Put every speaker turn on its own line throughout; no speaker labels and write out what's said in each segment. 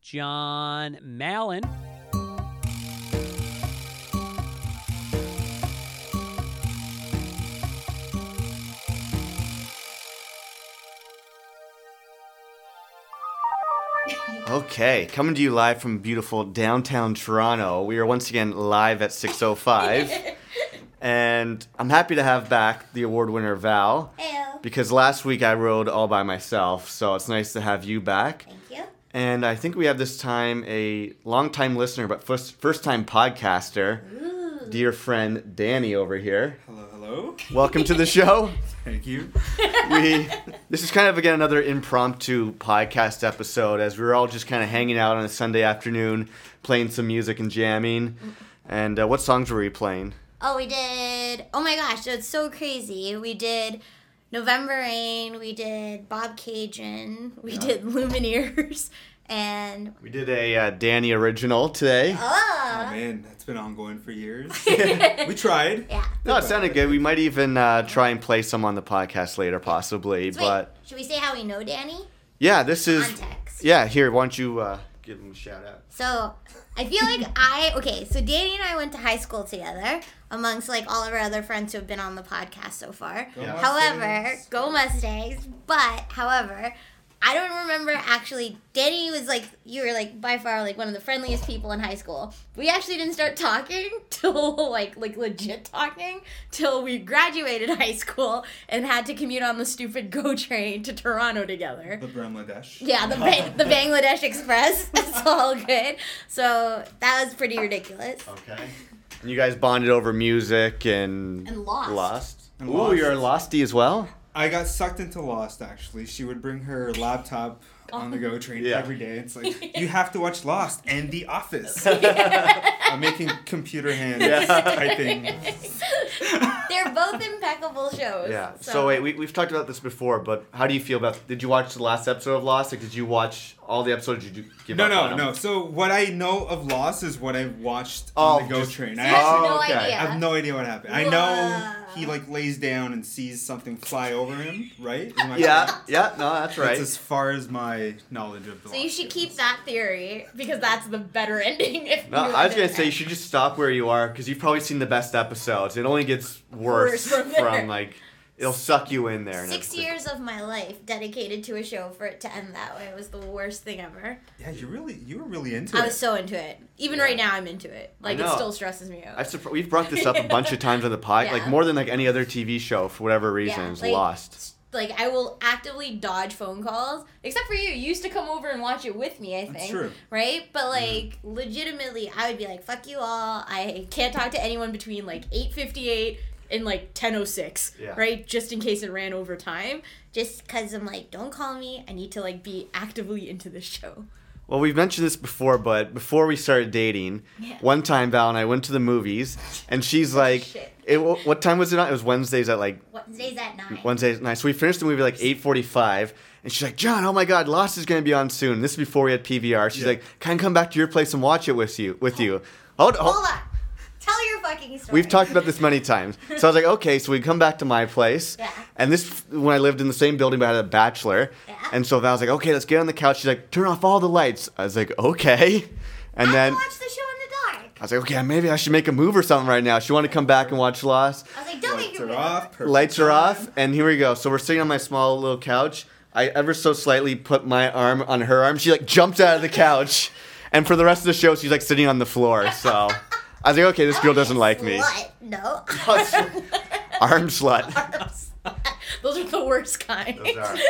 John Mallon.
Okay, coming to you live from beautiful downtown Toronto. We are once again live at 6:05, and I'm happy to have back the award winner Val
Heyo.
because last week I rode all by myself, so it's nice to have you back.
Thank you.
And I think we have this time a longtime listener but first first time podcaster,
Ooh.
dear friend Danny over here.
Hello, hello.
Welcome to the show.
Thank you.
we this is kind of again another impromptu podcast episode as we were all just kind of hanging out on a Sunday afternoon, playing some music and jamming. And uh, what songs were we playing?
Oh, we did. Oh my gosh, it's so crazy. We did November Rain. We did Bob Cajun. We
Yeah.
did Lumineers. And
We did a uh, Danny original today.
Oh
oh,
man, that's been ongoing for years. we tried.
yeah.
No, it sounded good. We might even uh, try and play some on the podcast later, possibly.
So
But
wait, should we say how we know Danny?
yeah, this is
Context.
yeah. Here, why don't you uh, give him a shout out?
So I feel like I okay. So Danny and I went to high school together, amongst like all of our other friends who have been on the podcast so far.
Go.
However,
Mustangs.
go Mustangs. But however, I don't remember actually. Danny was like you were like by far like one of the friendliest people in high school. We actually didn't start talking till like like legit talking till we graduated high school and had to commute on the stupid GO train to Toronto together.
The Bangladesh.
Yeah, the ba- the Bangladesh Express. It's all good. So that was pretty ridiculous.
Okay. And you guys bonded over music and
And Lost.
Lost.
And
Ooh,
Lost.
you're a Losty as well.
I got sucked into Lost. Actually, she would bring her laptop on the go oh. train
Yeah.
every day. It's like you have to watch Lost and The Office. I'm making computer hands
Yeah.
typing.
They're both impeccable shows.
Yeah. So, wait, we, we've talked about this before, but how do you feel about? Did you watch the last episode of Lost? Like, did you watch all the episodes? Did you give
No,
up
no,
on them?
no. So what I know of Lost is what I've watched
Oh,
on the go
just-
train. I
have
actually-
no
okay.
idea.
I have no idea what happened. I know he like lays down and sees something fly over him. Right?
Yeah,
correct?
yeah, no, that's right.
That's as far as my knowledge of the
So you should
goes.
keep that theory because that's the better ending. If
No,
you
I was gonna say you should just stop where you are because you've probably seen the best episodes. It only gets worse,
Worse from
from like it'll suck you in there.
Six years of my life dedicated to a show for it to end that way was the worst thing ever.
Yeah, you really, you were really into
I
it.
I was so into it. Even
Yeah.
right now, I'm into it. Like it still stresses me out.
I've surpri- we've brought this up a bunch of times on the pod, like more than like any other TV show for whatever reason. it's
like,
Lost.
Like I will actively dodge phone calls, except for you. You used to come over and watch it with me. I think.
That's true.
Right, but mm-hmm. like legitimately, I would be like, "Fuck you all! I can't talk to anyone between like eight fifty eight and like ten oh six.
Yeah.
Right, just in case it ran over time. Just because I'm like, don't call me. I need to like be actively into this show.
Well, we've mentioned this before, but before we started dating,
Yeah.
one time Val and I went to the movies, and she's oh, like,
Shit.
it, "What time was it on?" It was Wednesdays at like
Wednesdays at nine.
Wednesday night. So we finished the movie like eight forty five. And she's like, John, oh my God, Lost is gonna be on soon. This is before we had PVR. She's
Yeah.
like, can I come back to your place and watch it with you? With you? Hold, hold.
Hold on. Tell your fucking story.
We've talked about this many times. So I was like, okay, so we come back to my place.
Yeah.
And this when I lived in the same building, but I had a bachelor.
Yeah.
And so Val was like, okay, let's get on the couch. She's like, turn off all the lights. I was like, okay. And
I
then
watch the show in the dark.
I was like, okay, maybe I should make a move or something right now. She wanted to come back and watch Lost.
I was like, don't make
Lights
your
are
move.
off.
Lights are off, and here we go. So we're sitting on my small little couch. I ever so slightly put my arm on her arm. She like jumped out of the couch, and for the rest of the show, she's like sitting on the floor. So I was like, okay, this girl doesn't like me.
Slut. No.
Arm slut.
Arms. Those are the worst kind.
Those are.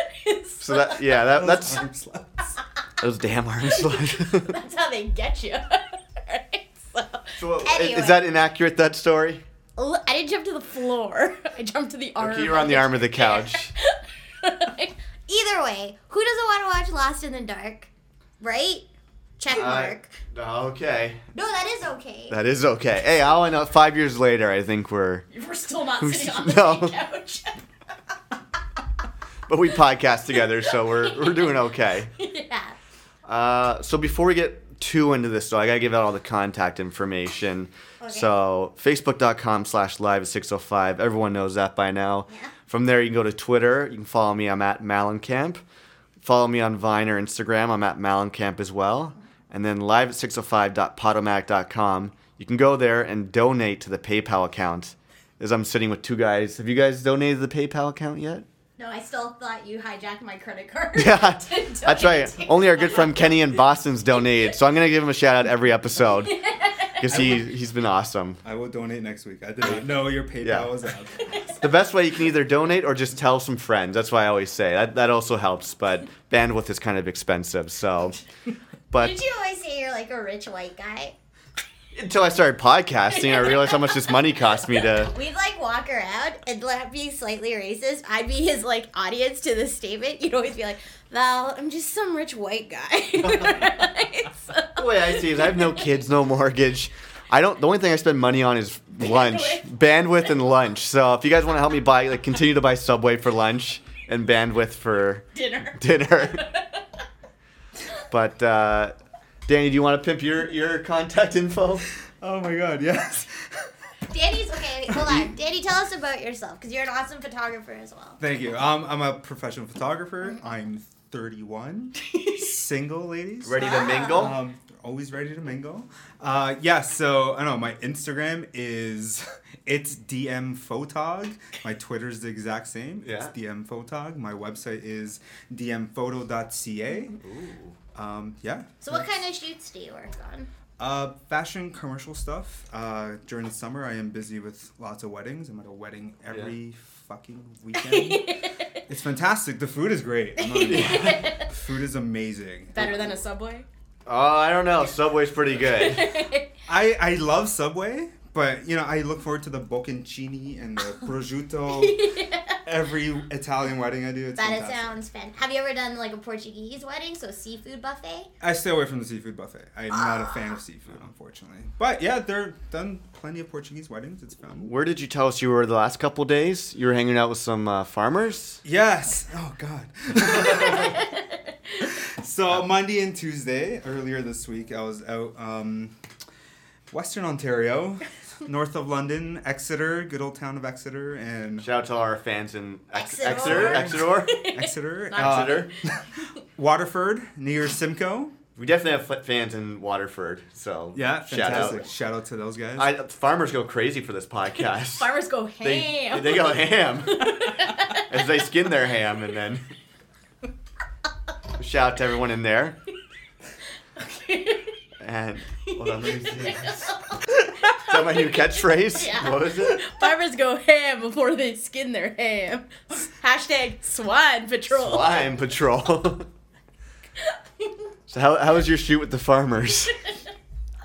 So that yeah, that,
Those
that's
arm sluts.
those damn arm slut.
That's how they get you. right? So,
so i-
Anyway.
is that inaccurate? That story?
L- I didn't jump to the floor. I jumped to the arm.
Okay, you were on the arm of the couch.
Either way, who doesn't want to watch Lost in the Dark? Right? Check mark.
okay,
no, that is okay.
that is okay. Hey, all I know, five years later, I think we're,
We're still not
Who's-
sitting on the
no.
same couch.
but we podcast together, so we're we're doing okay.
yeah.
Uh, so before we get too into this, though, I gotta give out all the contact information.
Okay.
So facebook.com slash live at 605. Everyone knows that by now.
Yeah.
From there, you can go to Twitter. You can follow me. I'm at Malencamp. Follow me on Vine or Instagram. I'm at Malencamp as well. And then live at 605.podomatic.com. You can go there and donate to the PayPal account. As I'm sitting with two guys, have you guys donated to the PayPal account yet?
No, I still thought you hijacked my credit card.
Yeah, that's right. Only our good friend Kenny in Boston's donated, so I'm gonna give him a shout out every episode because he he's been awesome.
I will donate next week. I did not know your PayPal
Yeah.
was out.
The best way you can either donate or just tell some friends. That's why I always say that. That also helps, but bandwidth is kind of expensive. So, but
Did you always say you're like a rich white guy?
until I started podcasting, I realized how much this money cost me to.
We'd like walk around and like be slightly racist. I'd be his like audience to the statement. You'd always be like, Val, I'm just some rich white guy. So-
The way I see it, is I have no kids, no mortgage. I don't. The only thing I spend money on is lunch, bandwidth, and lunch. So if you guys want to help me buy, like, continue to buy Subway for lunch and bandwidth for
Dinner.
dinner. But uh, Danny, do you want to pimp your your contact info?
Oh my god, yes.
Danny's okay. Hold on, Danny, tell us about yourself because you're an awesome photographer as well.
Thank you. Um, I'm a professional photographer. I'm 31. Single, ladies.
Ready to mingle?
Um, always ready to mingle. Uh, yeah, so I don't know. My Instagram is it's DM Photog. My Twitter's the exact same. It's
Yeah.
DM Photog. My website is dmphoto.ca. Um, yeah.
So, what kind of shoots do you work on?
Uh, fashion commercial stuff. Uh, during the summer, I am busy with lots of weddings. I'm at a wedding every fucking weekend. it's fantastic. The food is great. I'm not food is amazing.
Better than a subway.
Oh, I don't know. Subway's pretty good.
I, I love Subway, but you know I look forward to the bocconcini and the prosciutto. Every Italian wedding I do, it's
That it
fantastic.
sounds fun. Have you ever done like a Portuguese wedding, so seafood buffet?
I stay away from the seafood buffet. I'm not a fan of seafood, unfortunately. But yeah, they're done plenty of Portuguese weddings. It's fun.
Where did you tell us you were the last couple days? You were hanging out with some uh, farmers.
Yes. Oh God. so Monday and Tuesday earlier this week, I was out um, Western Ontario, north of London, Exeter, good old town of Exeter, and
Shout out to our fans in Ex-
Exeter.
Exeter. Exeter.
Exeter,
Not
uh, Waterford near Simcoe.
We definitely have fans in Waterford, so
Yeah,
shout
fantastic.
out.
Shout out to those guys.
I, farmers go crazy for this podcast.
Farmers go ham.
they go ham as they skin their ham, and then shout out to everyone in there. And hold on, let me see. Is that my new catchphrase?
Yeah.
What was it?
Farmers go ham before they skin their ham. Hashtag swine patrol.
Slime Patrol. so how, how was your shoot with the farmers?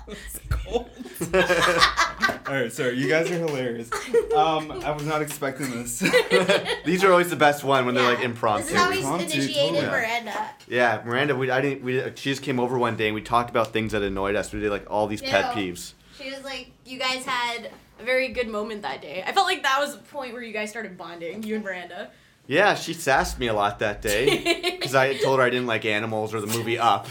It's cold. All right, sorry. You guys are hilarious. Um, I was not expecting this.
These are always the best one when they're like impromptu.
This is how we
Impromptu,
initiated
totally.
Miranda.
Yeah, Miranda, we I didn't we she just came over one day and we talked about things that annoyed us. We did like all these pet peeves.
She was like, you guys had a very good moment that day. I felt like that was the point where you guys started bonding, you and Miranda.
Yeah, she sassed me a lot that day because I told her I didn't like animals or the movie Up,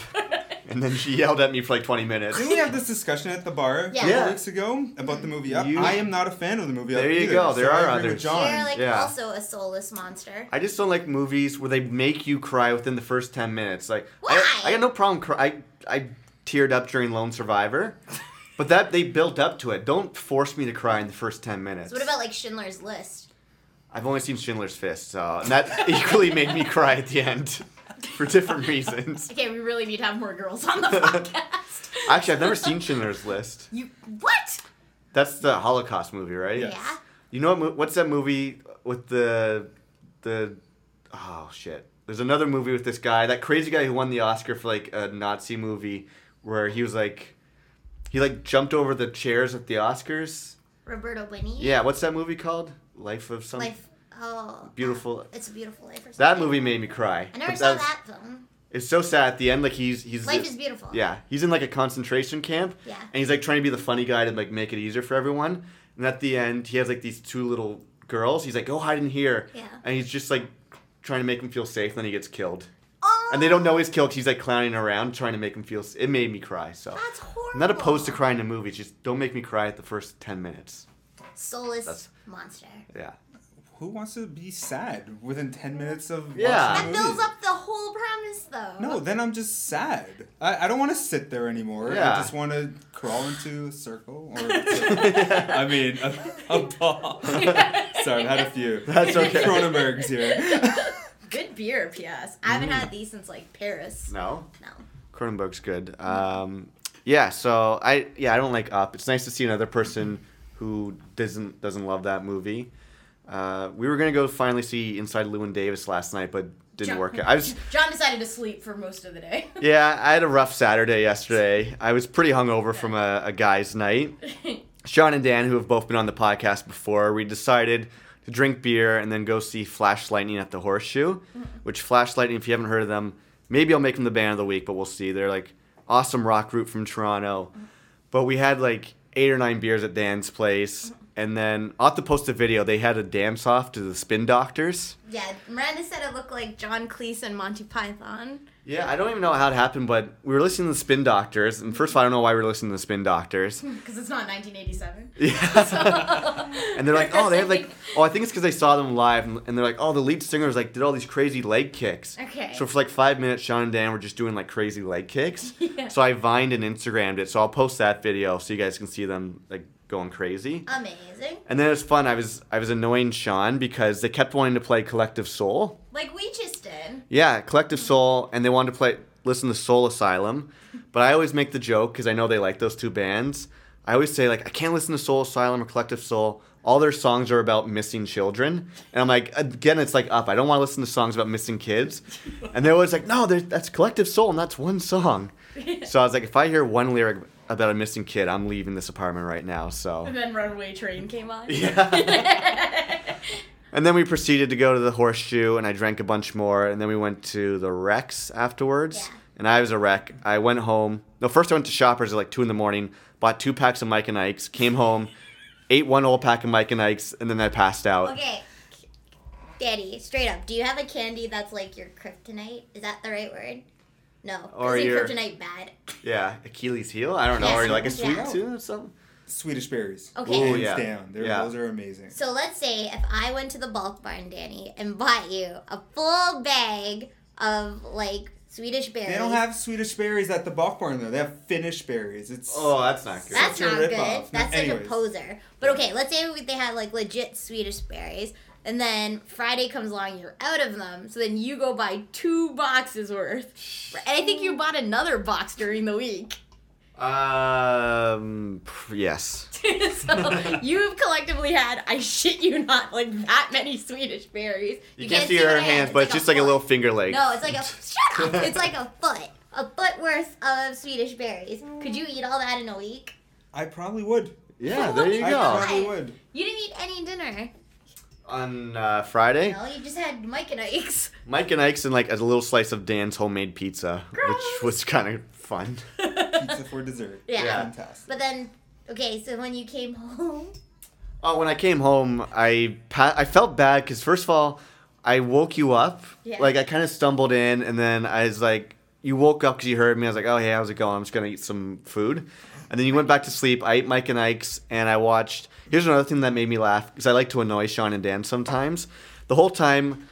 and then she yelled at me for like 20 minutes.
Didn't we have this discussion at the bar a
Yeah.
couple
Yeah.
weeks ago about the movie Up?
You-
I am not a fan of the movie Up.
There you
either,
go, there
so I
are
agree with
others.
John.
You're like
Yeah.
also a soulless monster.
I just don't like movies where they make you cry within the first 10 minutes. Like
Why?
I, I got no problem cry. I I teared up during Lone Survivor, but that they built up to it. Don't force me to cry in the first 10 minutes.
So what about like Schindler's List?
I've only seen Schindler's Fist, so and that equally made me cry at the end for different reasons.
Okay, we really need to have more girls on the podcast.
Actually, I've never seen Schindler's List.
You what?
That's the Holocaust movie, right?
Yes.
Yeah.
You know what? What's that movie with the the? Oh shit! There's another movie with this guy, that crazy guy who won the Oscar for like a Nazi movie, where he was like, he like jumped over the chairs at the Oscars.
Roberto Benigni.
Yeah, what's that movie called? Life of some
Life. Oh.
beautiful.
It's a beautiful life. Or something.
That movie made me cry.
I never saw
was-
that film.
It's so sad at the end. Like he's he's
Life is beautiful.
Yeah, he's in like a concentration camp.
Yeah.
And he's like trying to be the funny guy to like make it easier for everyone. And at the end, he has like these two little girls. He's like, "Go hide in here."
Yeah.
And he's just like trying to make him feel safe. And then he gets killed.
Oh.
And they don't know he's killed. he's like clowning around, trying to make him feel. It made me cry. So
That's horrible.
I'm not opposed to crying in movies. Just don't make me cry at the first ten minutes.
Soulless
That's-
monster.
Yeah.
Who wants to be sad within ten minutes of
Yeah.
That
watching a
builds up the whole premise, though.
No, then I'm just sad. I, I don't want to sit there anymore.
Yeah.
I just want to crawl into a circle. Or I mean, a, a ball. Sorry, I've had a few.
That's okay.
Kronenbourg's here.
Good beer, P.S. I haven't had these since like Paris.
No.
No.
Kronenbourg's good. Um, yeah, so I yeah I don't like Up. It's nice to see another person who doesn't doesn't love that movie. Uh, we were gonna go finally see Inside Llewyn Davis last night, but didn't
John-
work. out. I was
John decided to sleep for most of the day.
yeah I had a rough Saturday yesterday. I was pretty hungover from a, a guy's night. Sean and Dan, who have both been on the podcast before, we decided to drink beer and then go see Flash Lightning at the Horseshoe. Mm-hmm. Which Flash Lightning, if you haven't heard of them, maybe I'll make them the band of the week, but we'll see. They're like awesome rock group from Toronto. Mm-hmm. But we had like eight or nine beers at Dan's place, mm-hmm. And then have to post a video. They had a dance off to the Spin Doctors.
yeah, Miranda said it looked like John Cleese and Monty Python.
Yeah, I don't even know how it happened, but we were listening to the Spin Doctors, and first of all, I don't know why we were listening to the Spin Doctors.
Because it's not 1987.
Yeah. and they're like, oh, they have like, oh, I think it's because they saw them live, and they're like, oh, the lead singer singers like did all these crazy leg kicks.
Okay.
So for like five minutes, Sean and Dan were just doing like crazy leg kicks.
Yeah.
So I vined and Instagrammed it. So I'll post that video so you guys can see them like going crazy.
Amazing.
And then it was fun. I was I was annoying Sean because they kept wanting to play Collective Soul.
Like we just did.
Yeah, Collective Soul, and they wanted to play listen to Soul Asylum, but I always make the joke because I know they like those two bands. I always say like I can't listen to Soul Asylum or Collective Soul. All their songs are about missing children, and I'm like, again, it's like up. I don't want to listen to songs about missing kids, and they're always like, no, that's Collective Soul, and that's one song. So I was like, if I hear one lyric about a missing kid, I'm leaving this apartment right now. So
And then Runaway Train came on.
yeah. And then we proceeded to go to the horseshoe, and I drank a bunch more. And then we went to the Rex afterwards.
Yeah.
And I was a wreck. I went home. No, first I went to Shoppers at like two in the morning, bought two packs of Mike and Ike's, came home, ate one whole pack of Mike and Ike's, and then I passed out.
Okay. Daddy, straight up, do you have a candy that's like your kryptonite? Is that the right word? No.
Or
Isn't
your-
kryptonite bad?
Yeah, Achilles heel. I don't know,
Yes,
or like a sweet
yeah.
tooth or something.
Swedish berries.
Okay.
Ooh, yeah.
down. They're,
Yeah.
Those are amazing.
So let's say if I went to the bulk barn, Danny, and bought you a full bag of like Swedish berries.
They don't have Swedish berries at the bulk barn though. They have Finnish berries. It's
Oh, that's not good.
That's
Such
not
rip-off.
good. That's like a
Anyways.
poser. But okay, let's say they had like legit Swedish berries, and then Friday comes along, you're out of them. So then you go buy two boxes worth, and I think you bought another box during the week.
Um, yes.
so you've collectively had, I shit you not, like that many Swedish berries.
You, can't, see her
my
hands, but it's just like a little finger leg.
No, it's like a shut up. It's like a foot, a foot worth of Swedish berries. Could you eat all that in a week?
I probably would.
Yeah, there you go.
I
go.
probably would.
You didn't eat any dinner.
On uh, Friday,
No, you just had Mike and Ike's.
Mike and Ike's and like a little slice of Dan's homemade pizza,
Gross.
which was kind of fun.
Pizza for dessert.
Yeah.
Yeah.
Fantastic.
But then, okay, so when you came home,
Oh, when I came home, I pa- I felt bad because first of all, I woke you up.
Yeah.
Like I kind of stumbled in, and then I was like, you woke up because you heard me. I was like, oh hey, how's it going? I'm just gonna eat some food, and then you went back to sleep. I ate Mike and Ike's, and I watched. Here's another thing that made me laugh because I like to annoy Sean and Dan sometimes. The whole time.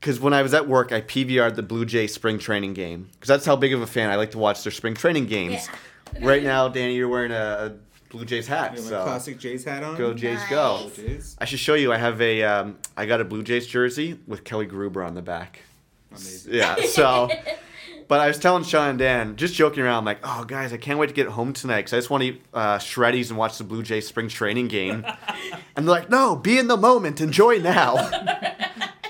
Because when I was at work, I PVR'd the Blue Jay spring training game. Because that's how big of a fan I like to watch their spring training games.
Yeah.
Right now, Danny, you're wearing a, a Blue Jays hat.
You have
so
my classic Jays hat on.
go Jays, go!
Nice.
Jays.
I should show you. I have a. Um, I got a Blue Jays jersey with Kelly Gruber on the back.
Amazing.
Yeah. So, but I was telling Sean and Dan, just joking around, like, oh guys, I can't wait to get home tonight because I just want to eat uh, Shreddies and watch the Blue Jays spring training game. and they're like, no, be in the moment, enjoy now.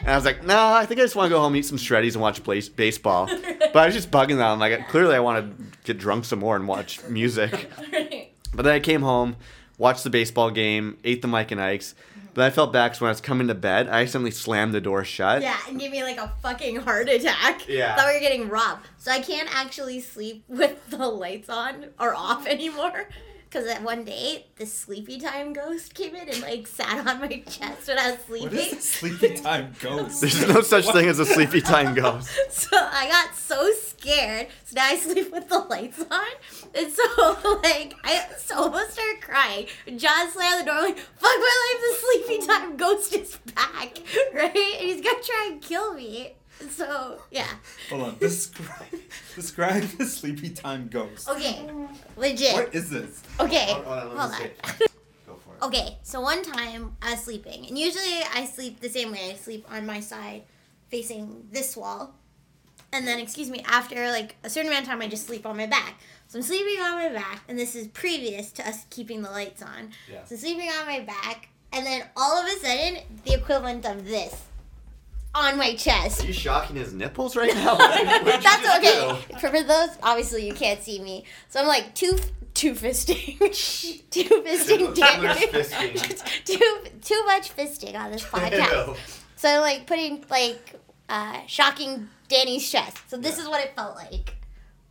and I was like, no, I think I just want to go home, eat some Shreddies, and watch base- baseball. But I was just bugging them. Like, clearly I want to get drunk some more and watch music. But then I came home, watched the baseball game, ate the Mike and Ike's. But I felt bad 'cause when I was coming to bed, I accidentally slammed the door shut.
yeah, and gave me like a fucking heart attack.
Yeah.
Thought we were getting robbed. So I can't actually sleep with the lights on or off anymore. Because that one day the sleepy time ghost came in and like sat on my chest when I was sleeping.
is the sleepy time ghost?
There's no such thing as a sleepy time ghost.
So I got so scared. So now I sleep with the lights on. And so like I almost started crying. John slammed the door like, fuck my life, the sleepy time ghost is back. Right? And he's gonna try and kill me. So yeah.
Hold on. Describe describe the sleepy time ghost.
Okay. Legit.
What is this?
Okay.
Hold on, let
Hold on.
Go for it.
Okay, so one time I was sleeping, and usually I sleep the same way. I sleep on my side, facing this wall, and then, excuse me, after like a certain amount of time, I just sleep on my back. So I'm sleeping on my back, and this is previous to us keeping the lights on.
Yeah.
So sleeping on my back, and then all of a sudden, the equivalent of this on my chest.
Are you shocking his nipples right now? What did you
That's okay. For, for those, obviously you can't see me, so I'm like two two fisting, two fisting,
Too much fisting.
too too much fisting on this podcast. So I'm like putting like uh, shocking Danny's chest. So this
Yeah.
is what it felt like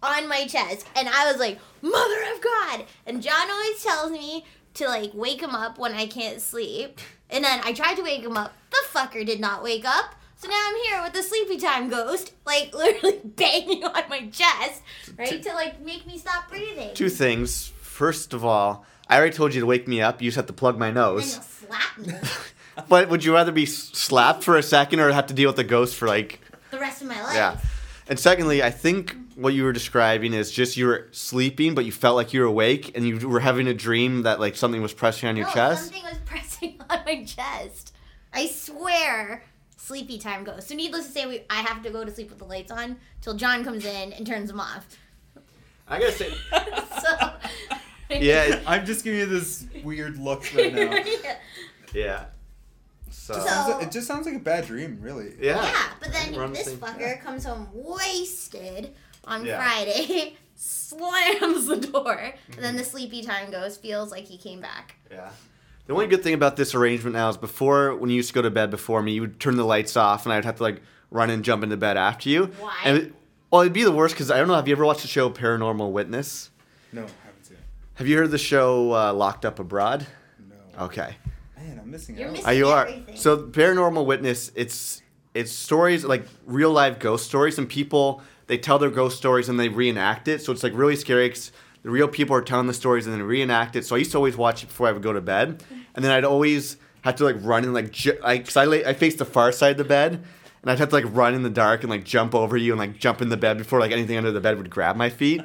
on my chest, and I was like, "Mother of God!" And John always tells me to like wake him up when I can't sleep, and then I tried to wake him up. The fucker did not wake up. So now I'm here with the sleepy time ghost, like literally banging on my chest, right, to like make me stop breathing.
Two things. First of all, I already told you to wake me up. You just have to plug my
and then
nose.
you'll slap me
But would you rather be slapped for a second or have to deal with the ghost for like
the rest of my life.
yeah? And secondly, I think what you were describing is just you were sleeping, but you felt like you were awake, and you were having a dream that like something was pressing on your
no,
chest.
something was pressing on my chest. I swear, sleepy time goes. So needless to say, we I have to go to sleep with the lights on till John comes in and turns them off.
I gotta say,
so
yeah,
I'm just giving you this weird look right now.
yeah.
yeah. So,
Just
So-
sounds like- it just sounds like a bad dream, really.
yeah.
Yeah, but
We're on
then
the
this
same-
fucker comes home wasted on
Yeah.
Friday, slams the door, and
Mm-hmm.
then the sleepy time goes, feels like he came back.
Yeah. The only good thing about this arrangement now is before, when you used to go to bed before me, you would turn the lights off, and I'd have to like run and jump into bed after you.
Why?
And it, well, it'd be the worst because I don't know. Have you ever watched the show Paranormal Witness?
No, haven't seen it.
Have you heard the show uh, Locked Up Abroad?
No.
Okay.
Man, I'm missing
You're
out.
missing-
Uh, you are. So Paranormal Witness, it's it's stories like real life ghost stories, and people they tell their ghost stories and they reenact it. So it's like really scary. 'cause the real people are telling the stories and then reenact it. So I used to always watch it before I would go to bed, and then I'd always have to like run and like ju- I, cause I lay, I faced the far side of the bed. And I'd have to like run in the dark and like jump over you and like jump in the bed before like anything under the bed would grab my feet.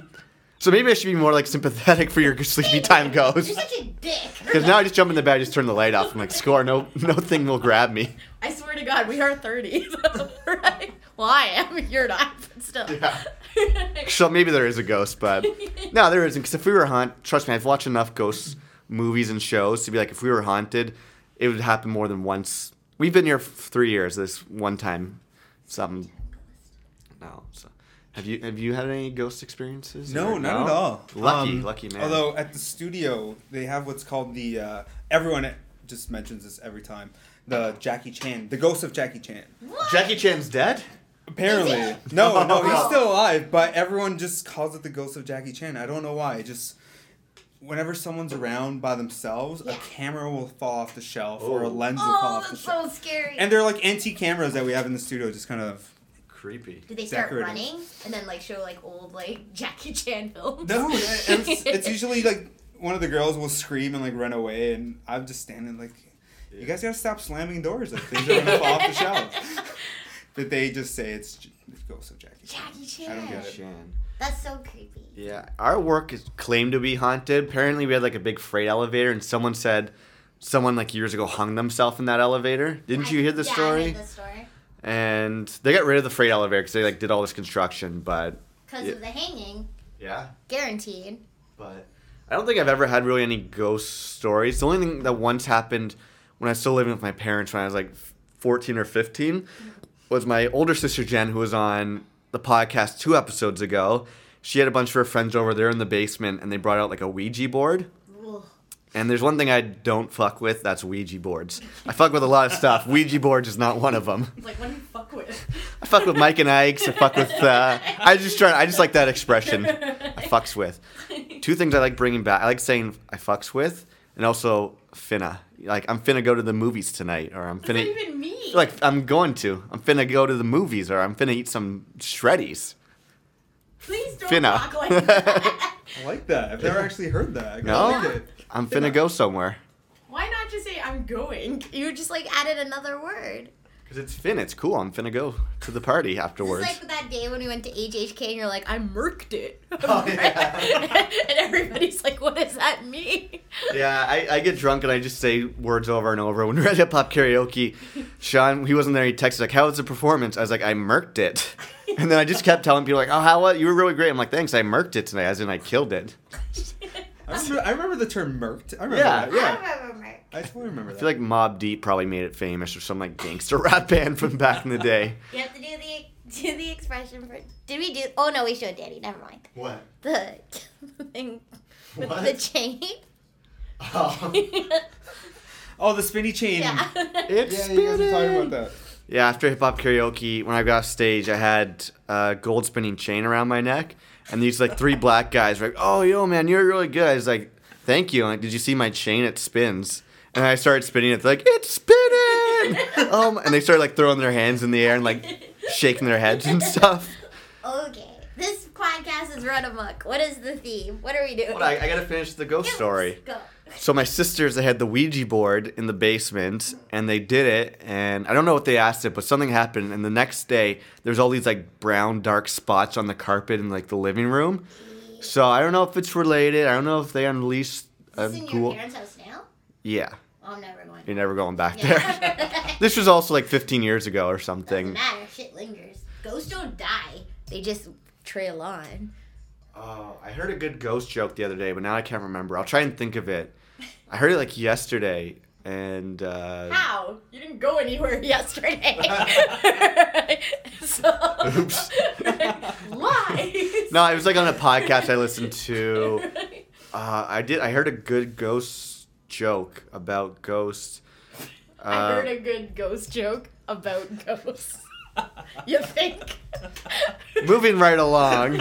So maybe I should be more like sympathetic for your sleepy time ghost.
You're such a dick.
Because now I just jump in the bed, I just turn the light off. I'm like, score, no, no thing will grab me.
I swear to God, we are 30. right? Well, I am. You're not, but still.
Yeah. So maybe there is a ghost, but no, there isn't. Because if we were haunted, trust me, I've watched enough ghost movies and shows to be like, if we were haunted, it would happen more than once. We've been here for three years. This one time, something. No. So, have you have you had any ghost experiences?
No,
or-
not at all.
Lucky,
Um,
lucky man.
Although at the studio they have what's called the uh, everyone just mentions this every time the Jackie Chan, the ghost of Jackie Chan.
What?
Jackie Chan's dead.
Apparently, no, no, he's still alive, but everyone just calls it the ghost of Jackie Chan. I don't know why. It just whenever someone's around by themselves,
Yeah.
a camera will fall off the shelf or a
Oh.
lens will oh, fall
Oh,
off the shelf.
Oh, that's
shelf.
so scary.
And they're like antique cameras that we have in the studio, just kind of.
Creepy.
Do they start
decorative.
running and then like show like old like Jackie Chan films?
No, it's, it's usually like one of the girls will scream and like run away, and I'm just standing like, you guys gotta stop slamming doors. Like things are gonna fall off the shelf. But they just say it's J- the ghost of Jackie. Chan.
Jackie Chan.
I don't get it.
Chan.
That's so creepy.
Yeah, our work is claimed to be haunted. Apparently, we had like a big freight elevator, and someone said someone like years ago hung themselves in that elevator. Didn't you hear the
yeah,
story?
I heard the story.
And they got rid of the freight elevator because they like did all this construction. But
Because of the hanging,
yeah,
guaranteed.
but I don't think I've ever had really any ghost stories. The only thing that once happened when I was still living with my parents when I was like 14 or 15 mm-hmm. Was my older sister Jen, who was on the podcast two episodes ago. She had a bunch of her friends over there in the basement, and they brought out like a Ouija board.
Ugh.
And there's one thing I don't fuck with. That's Ouija boards. I fuck with a lot of stuff. Ouija boards is not one of them.
Like, what do you fuck with?
I fuck with Mike and Ike's. I fuck with. Uh, I just try. I just like that expression. I fucks with. Two things I like bringing back. I like saying I fucks with, and also finna. Like I'm finna go to the movies tonight, or I'm
What does
finna.
that even mean?
Like I'm going to. I'm finna go to the movies, or I'm finna eat some shreddies.
Please don't
finna.
talk like that.
I like that. I've never actually heard that. I
No?
like it.
I'm finna go somewhere.
Why not just say I'm going? You just like added another word.
Cause it's fin. It's cool. I'm finna go to the party afterwards.
It's like that day when we went to HHK and you're like, I murked it.
Oh, yeah.
and everybody's like, what does that mean?
Yeah, I, I get drunk and I just say words over and over. When we were at hip hop karaoke, Sean, he wasn't there. He texted like, "How was the performance?" I was like, "I murked it," and then I just kept telling people like, "Oh, how what? You were really great." I'm like, "Thanks, I murked it tonight," as in I killed it.
I remember, I remember the term murked. I remember
Yeah.
that. Yeah.
I remember murk.
I totally remember
I
that.
feel like Mobb Deep probably made it famous or some like gangster rap band from back in the day.
You have to do the do the expression for. Did we do? Oh no, we showed Danny. Never mind.
What?
The thing with
What?
the chain.
Oh.
oh, the spinny chain.
yeah.
It's
Yeah, you guys were talking
spinning.
about that.
Yeah, after hip hop karaoke, when I got off stage, I had a gold spinning chain around my neck, and these like three black guys were like, "Oh, yo, man, you're really good." I was like, "Thank you." I'm like, did you see my chain? It spins. And I started spinning it. They're like, "It's spinning!" um, and they started like throwing their hands in the air and like shaking their heads and stuff.
Okay. Is run amok. What is the theme? What are we doing?
But I, I gotta finish the ghost story.
Go.
So my sisters, they had the Ouija board in the basement, and they did it, and I don't know what they asked it, but something happened, and the next day there's all these like brown dark spots on the carpet in like the living room. So I don't know if it's related. I don't know if they unleashed a
in your
ghoul.
parents' house now?
Yeah,
Oh, I'm never going.
you're never going back there. This was also like 15 years ago or something.
Doesn't matter. Shit lingers. Ghosts don't die. They just trail on.
Oh, I heard a good ghost joke the other day, but now I can't remember. I'll try and think of it. I heard it like yesterday, and uh,
How? You didn't go anywhere yesterday. so,
Oops.
Lies.
no, it was like on a podcast I listened to. Uh, I did. I heard a good ghost joke about ghosts. Uh,
I heard a good ghost joke about ghosts. you think?
moving right along.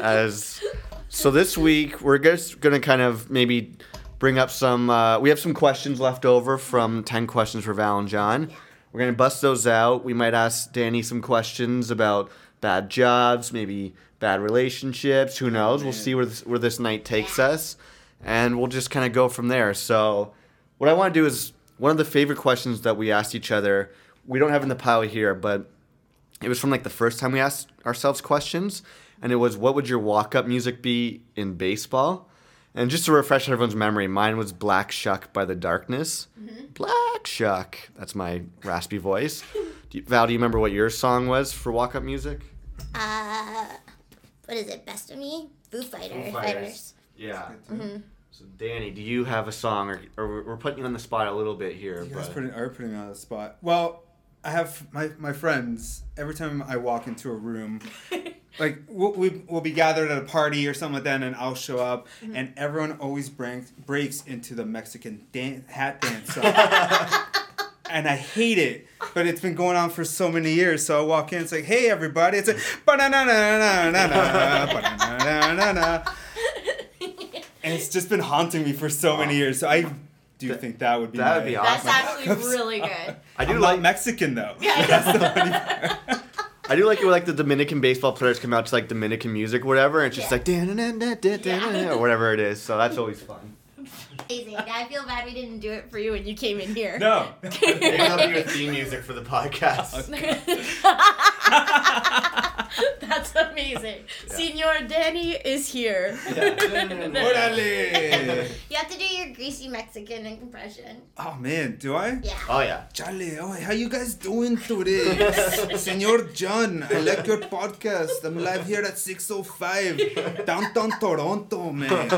As so, this week we're just gonna kind of maybe bring up some. Uh, we have some questions left over from ten questions for Val and John. We're gonna bust those out. We might ask Danny some questions about bad jobs, maybe bad relationships. Who knows? We'll see where this, where this night takes us, and we'll just kind of go from there. So, what I want to do is one of the favorite questions that we asked each other. We don't have in the pile here, but it was from like the first time we asked ourselves questions, and it was, "What would your walk-up music be in baseball?" And just to refresh everyone's memory, mine was "Black Shuck" by the Darkness. Black Shuck. That's my raspy voice. Do you, Val, do you remember what your song was for walk-up music?
Uh, what is it? Best of Me? Foo Fighter, Fighters.
Yeah.
Mm-hmm.
So, Danny, do you have a song, or, or we're- we're putting you on the spot a little bit here?
You guys
but-
putting, are putting me on the spot. Well, I have my, my friends, every time I walk into a room, like we'll, we, we'll be gathered at a party or something like that, and I'll show up, mm-hmm. and everyone always breaks, breaks into the Mexican dan- hat dance song. and I hate it, but it's been going on for so many years. So I walk in, it's like, hey, everybody. It's like, ba-na-na-na-na-na-na, ba-na-na-na-na-na. and it's just been haunting me for so many years. So I do
That-
think that would be
that would
my-
be
That's
awesome.
actually really good.
I do
I'm
like
not Mexican though.
Yeah, I
That's the.
I do like it when like the Dominican baseball players come out to like Dominican music, or whatever, and it's just
Yeah.
like "Da-na-na-na-da-da-na-na," or whatever it is. So that's always fun.
Amazing. I feel bad we didn't do it for you when you came in here.
No.
Maybe I'll do a theme music for the podcast.
That's amazing. Senor Danny is here.
Orale.
You have to do your greasy Mexican impression.
Oh man, do I?
Yeah.
Oh yeah.
Charlie, oh, how you guys doing today? Senor John, I like your podcast. I'm live here at 605, downtown Toronto, man.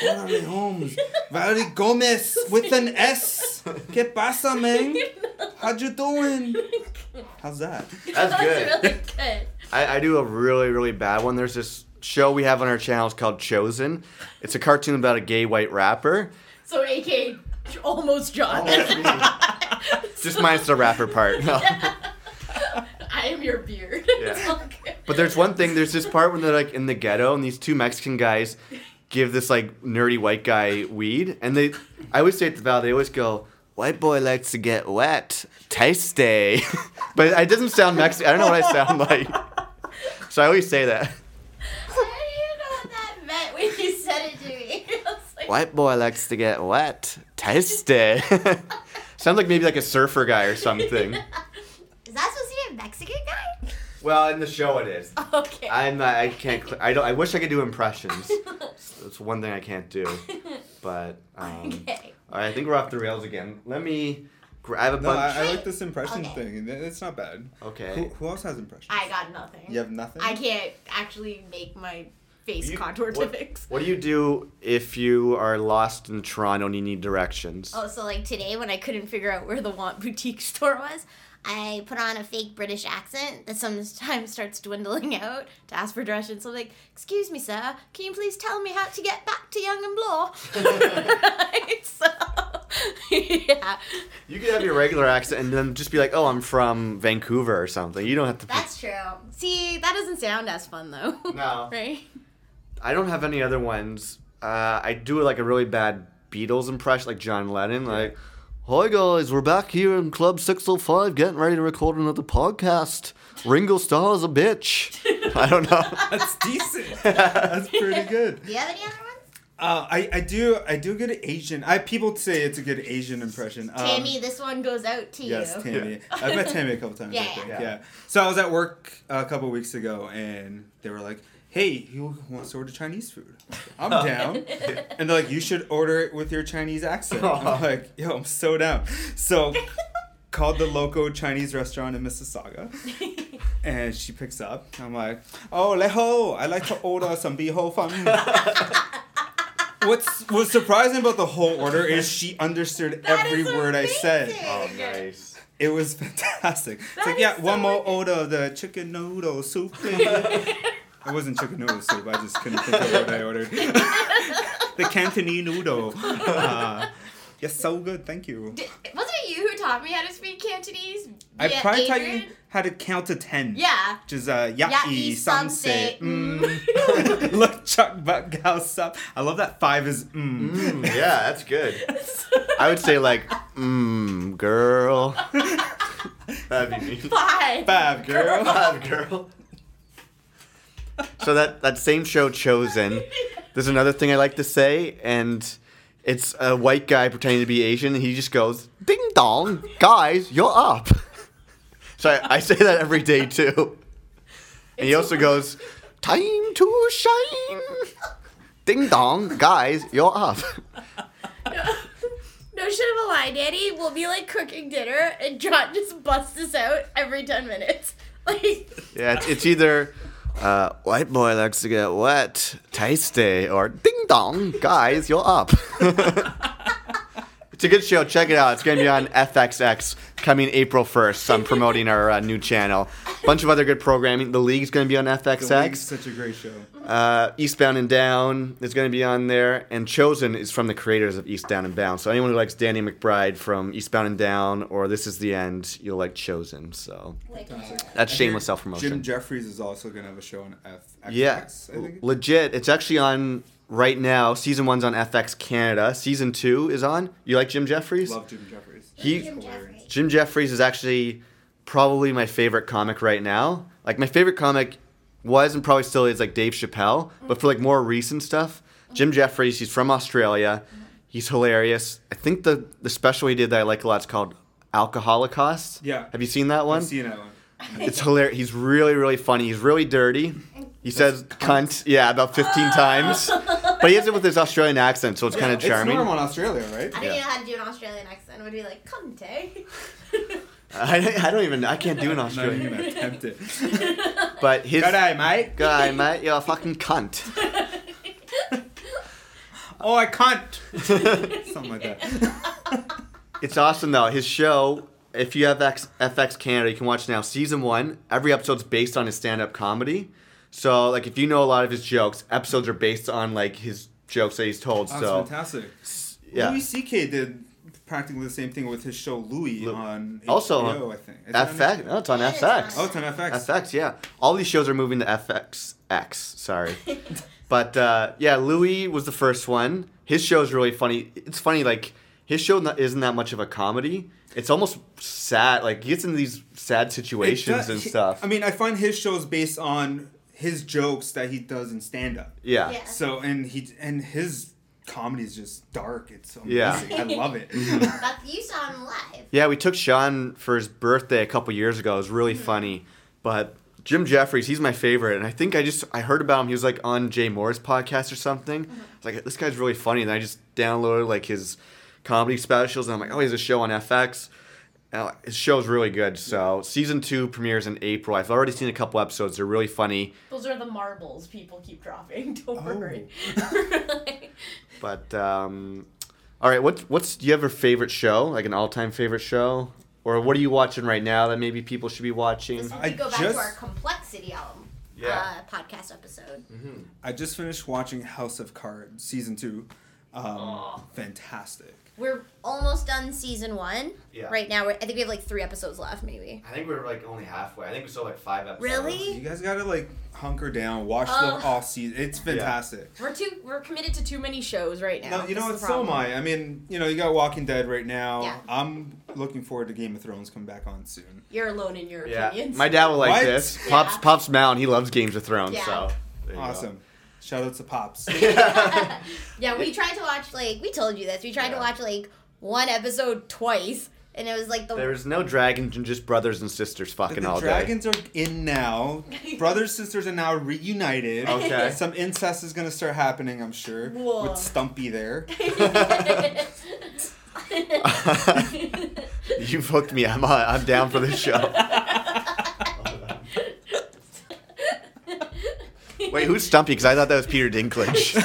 Orale Holmes. Valerie Gomez with an S. ¿Qué pasa, man? How you doing? How's that?
That's
That was
good.
really good.
I, I do a really really bad one. There's this show we have on our channel. It's called Chozen. It's a cartoon about a gay white rapper.
So, AK, almost John.
Me. Just minus the rapper part. No.
I am your beard.
Yeah.
Good.
But there's one thing. There's this part when they're like in the ghetto, and these two Mexican guys give this like nerdy white guy weed, and they. I always say at the Val, they always go, "White boy likes to get wet, tasty," but it doesn't sound Mexican. I don't know what I sound like, so I always say that.
I even know what that meant when you said it to me. Like,
White boy likes to get wet, tasty. Sounds like maybe like a surfer guy or something.
Is that supposed to be a Mexican guy?
Well, in the show it is.
Okay.
I'm not. I can't. cl- I don't. I wish I could do impressions. That's one thing I can't do. But um,
okay.
all right, I think we're off the rails again. Let me. Gra- I have a
No,
bunch.
I, I like this impression
Okay.
thing. It's not bad.
Okay.
who who else has impressions?
I got nothing.
You have nothing.
I can't actually make my face
You-
contour to
what-
fix.
What do you do if you are lost in Toronto and you need directions?
Oh, so like today when I couldn't figure out where the Want boutique store was, I put on a fake British accent that sometimes starts dwindling out to ask for directions. So I'm like, excuse me, sir, can you please tell me how to get back to Yonge and Bloor? right, so yeah,
You could have your regular accent and then just be like, "Oh, I'm from Vancouver or something." You don't have to.
that's true. See, that doesn't sound as fun though.
No.
right?
I don't have any other ones. Uh, I do like a really bad Beatles impression, like John Lennon. Like, hi guys, we're back here in Club 605 getting ready to record another podcast. Ringo Starr is a bitch. I don't know.
That's decent. That's pretty good.
Do you have any other ones?
Uh, I, I do I do a good Asian. I people say it's a good Asian impression. Um,
Tammy, this one goes out to
Yes,
you.
Tammy. I've met Tammy a couple times.
Yeah,
I think.
yeah.
Yeah. So I was at work a couple weeks ago, and they were like, "Hey, who wants to order Chinese food?" I'm down. And they're like, "You should order it with your Chinese accent." I'm like, "Yo, I'm so down." So called the local Chinese restaurant in Mississauga, and she picks up. I'm like, "Oh, leho, I like to order some biho fun." What's what's surprising about the whole order is she understood
That
every word I said.
amazing.
Oh, nice.
It was fantastic. It's like, yeah,
so
one more order of the chicken noodle soup, please. it wasn't chicken noodle soup. I just couldn't think of what I ordered. the Cantonese noodle. Uh, yes, so good. Thank you.
Did, wasn't it you who taught me how to speak Cantonese?
I
via
probably taught you how to count to ten.
Yeah.
Which is uh,
Ya'i
ya'i,
samse,
samse, mm. Look, chuck, but gal sup. I love that five is mm.
Mm, yeah, that's good. I would say like, mmm, girl. That'd be me.
Five.
Five, girl.
Five, girl. So that that same show, Chozen. There's another thing I like to say, and it's a white guy pretending to be Asian, and he just goes, "Ding dong, guys, you're up." So I, I say that every day too. And he also goes, "Time to shine." Ding dong, guys, you're up.
No shit of a lie, Daddy. We'll be like cooking dinner, and John just busts us out every ten minutes. Like,
Yeah, it's, it's either uh, white boy likes to get wet, tasty, or ding dong, guys, you're up. it's a good show. Check it out. It's going to be on FXX coming April 1st. I'm promoting our uh, new channel. Bunch of other good programming. The League's going to be on
The League's
FXX.
such a great show.
Uh, Eastbound and Down is going to be on there. And Chozen is from the creators of Eastbound and Down. So anyone who likes Danny McBride from Eastbound and Down or This Is the End, you'll like Chozen. So
like
that's shameless self promotion.
Jim Jefferies is also gonna have a show on FX.
Yeah,
I think.
legit. It's actually on right now. Season one's on FX Canada. Season two is on. You like Jim Jefferies?
Love Jim Jefferies.
He-
Jim Jefferies.
Jim Jefferies is actually probably my favorite comic right now. Like my favorite comic was and probably still is like Dave Chappelle, but for like more recent stuff, Jim Jefferies. He's from Australia. He's hilarious. I think the the special he did that I like a lot is called Alcoholocaust.
Yeah.
Have you seen that one?
I've seen that one.
It's hilarious. He's really, really funny. He's really dirty. He says cunt, yeah, about 15 times. But he has it with his Australian accent, so it's kind of charming.
It's
charming.
normal in Australia, right?
I don't
Yeah.
even know how to do an Australian accent. It would be like, come, eh? Tay.
I, I don't even, I can't do an Australian.
Not even
Australian.
attempted.
But his
G'day, mate.
guy, mate, you're a fucking cunt.
Oh, I can't. Something like that.
It's awesome though. His show, if you have X, FX Canada, you can watch now. Season one, every episode's based on his stand-up comedy. So like, if you know a lot of his jokes, episodes are based on like his jokes that he's told.
That's
so
fantastic.
yeah.
Louis C.K. did practically the same thing with his show Louis
Lu-
on
Also
HBO,
on
I think. Is on
FX. No, it's on
Yeah, it's
FX.
Oh, it's on FX.
FX, yeah. All these shows are moving to FX. X, sorry. but uh, yeah, Louis was the first one. His show is really funny. It's funny, like his show isn't that much of a comedy. It's almost sad. Like he gets into these sad situations
does-
and stuff.
I mean, I find his shows based on his jokes that he does in stand up.
yeah.
Yeah.
So and he and his comedy is just dark. It's so amazing.
Yeah.
I love it. Mm-hmm.
But you saw him live.
Yeah, we took Sean for his birthday a couple years ago. It was really mm-hmm. funny. But Jim Jefferies, he's my favorite. And I think I just I heard about him. He was like on Jay Mohr's podcast or something. Mm-hmm. I was like, this guy's really funny. And I just downloaded like his comedy specials and I'm like, oh, he has a show on FX. Uh, his show's really good. So season two premieres in April. I've already seen a couple episodes. They're really funny.
Those are the marbles people keep dropping. Don't
Oh.
worry.
But um, all right, what's what's do you have a favorite show? Like an all time favorite show? Or what are you watching right now that maybe people should be watching?
This
I
we go back
just-
to our complexity album
Yeah.
uh, podcast episode.
I just finished watching House of Cards season two. Um,
Oh.
Fantastic.
We're almost done season one.
Yeah.
Right now, we're, I think we have like three episodes left, maybe.
I think we're like only halfway. I think we saw like five episodes.
Really?
You guys gotta like hunker down, watch
Oh.
the off season. It's fantastic.
We're too. We're committed to too many shows right now.
No, you know
This
what?
is the
So am
problem.
I. I mean, you know, you got Walking Dead right now.
Yeah.
I'm looking forward to Game of Thrones coming back on soon.
You're alone in your
Yeah,
opinions.
my dad will like
What?
this.
Yeah.
Pops, Pops Mountain. He loves Games of Thrones.
Yeah.
So there you go.
Awesome. Shout out to Pops.
Yeah, we tried to watch like we told you this. We tried to watch like one episode twice, and it was like the
There's no dragons and just brothers and sisters fucking
the
all
dragons are in now. Brothers and sisters are now reunited.
Okay.
Some incest is gonna start happening, I'm sure.
Whoa.
With Stumpy there.
You've hooked me. I'm uh, I'm down for the show. Wait, who's Stumpy? Because I thought that was Peter Dinklage.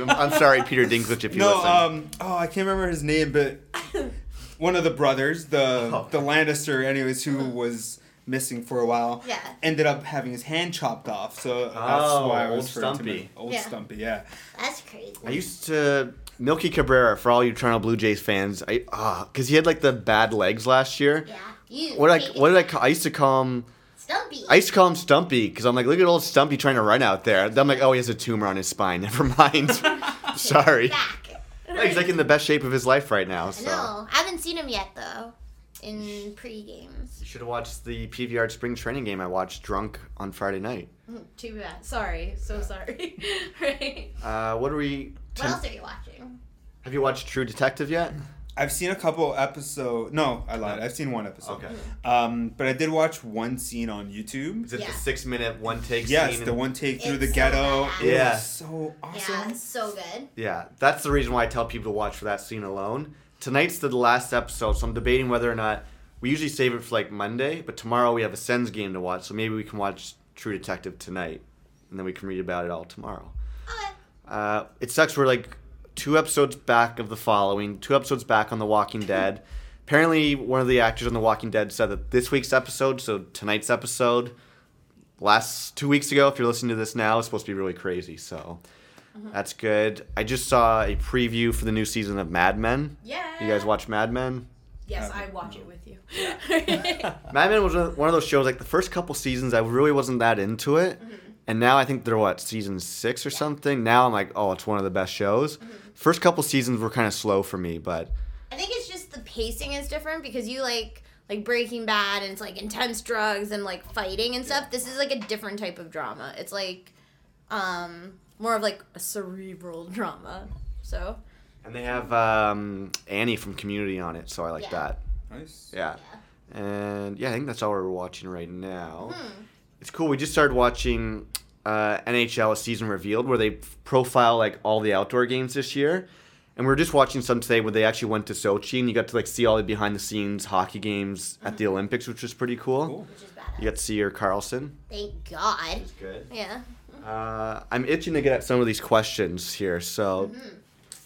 I'm, I'm sorry, Peter Dinklage, if you
No,
listen.
um, oh, I can't remember his name, but one of the brothers, the
Oh.
the Lannister, anyways, who was missing for a while,
Yeah.
ended up having his hand chopped off. So that's
Oh,
why I was referring to
Stumpy.
him. Old
Yeah.
Stumpy, yeah.
That's crazy.
I used to Melky Cabrera for all you Toronto Blue Jays fans. I ah, because he had like the bad legs last year.
Yeah. You.
What did I what did I call? I used to call him.
Stumpy.
I used to call him Stumpy because I'm like, look at old Stumpy trying to run out there. Then I'm like, oh, he has a tumor on his spine. Never mind. Sorry.
Back.
He's like in the best shape of his life right now.
I
So
know. I haven't seen him yet though. In pre games.
you should have watched the PVR spring training game I watched drunk on Friday night.
Too bad. Sorry. So sorry. right.
Uh, what are we?
What else are you watching?
Have you watched True Detective yet?
I've seen a couple episodes. No, I lied. I've seen one episode.
Okay.
Um, but I did watch one scene on YouTube.
Is it
Yeah.
the six minute one take scene?
Yes, the one take through the
so
ghetto.
badass.
It
Yeah.
was so awesome.
Yeah, so good.
Yeah, that's the reason why I tell people to watch for that scene alone. Tonight's the last episode, so I'm debating whether or not we usually save it for like Monday, but tomorrow we have a Sens game to watch, so maybe we can watch True Detective tonight, and then we can read about it all tomorrow.
Okay.
Uh, it sucks. We're like two episodes back of the following, two episodes back on The Walking Dead. Apparently, one of the actors on The Walking Dead said that this week's episode, so tonight's episode, last two weeks ago, if you're listening to this now, is supposed to be really crazy. So mm-hmm. that's good. I just saw a preview for the new season of Mad Men.
Yeah.
You guys watch Mad Men?
Yes, I watch it with you.
Mad Men was one of those shows. Like the first couple seasons, I really wasn't that into it, mm-hmm. And now I think they're what season six or something. Now I'm like, oh, it's one of the best shows. First couple seasons were kind of slow for me, but
I think it's just the pacing is different because you like like Breaking Bad and it's like intense drugs and like fighting and stuff. This is like a different type of drama. It's like um more of like a cerebral drama. So
and they have um, Annie from Community on it, so I like
Yeah.
that.
Nice.
Yeah,
yeah.
and yeah, I think that's all we're watching right now.
Hmm.
It's cool. We just started watching uh, NHL: A Season Revealed, where they profile like all the outdoor games this year. And we are just watching some today where they actually went to Sochi and you got to like see all the behind the scenes hockey games at the Olympics, which was pretty cool.
Cool.
Which is badass.
You got to see your Karlsson.
Thank God.
good.
Yeah.
Uh, I'm itching to get at some of these questions here. So
Mm-hmm.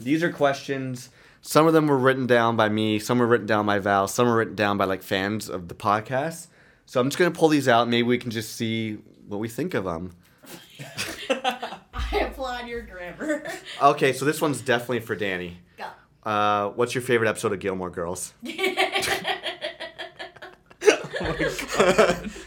these are questions. Some of them were written down by me. Some were written down by Val. Some were written down by like fans of the podcast. So I'm just gonna pull these out. Maybe we can just see what we think of them.
I applaud your grammar.
Okay, so this one's definitely for Danny.
Go.
Uh, what's your favorite episode of Gilmore Girls? oh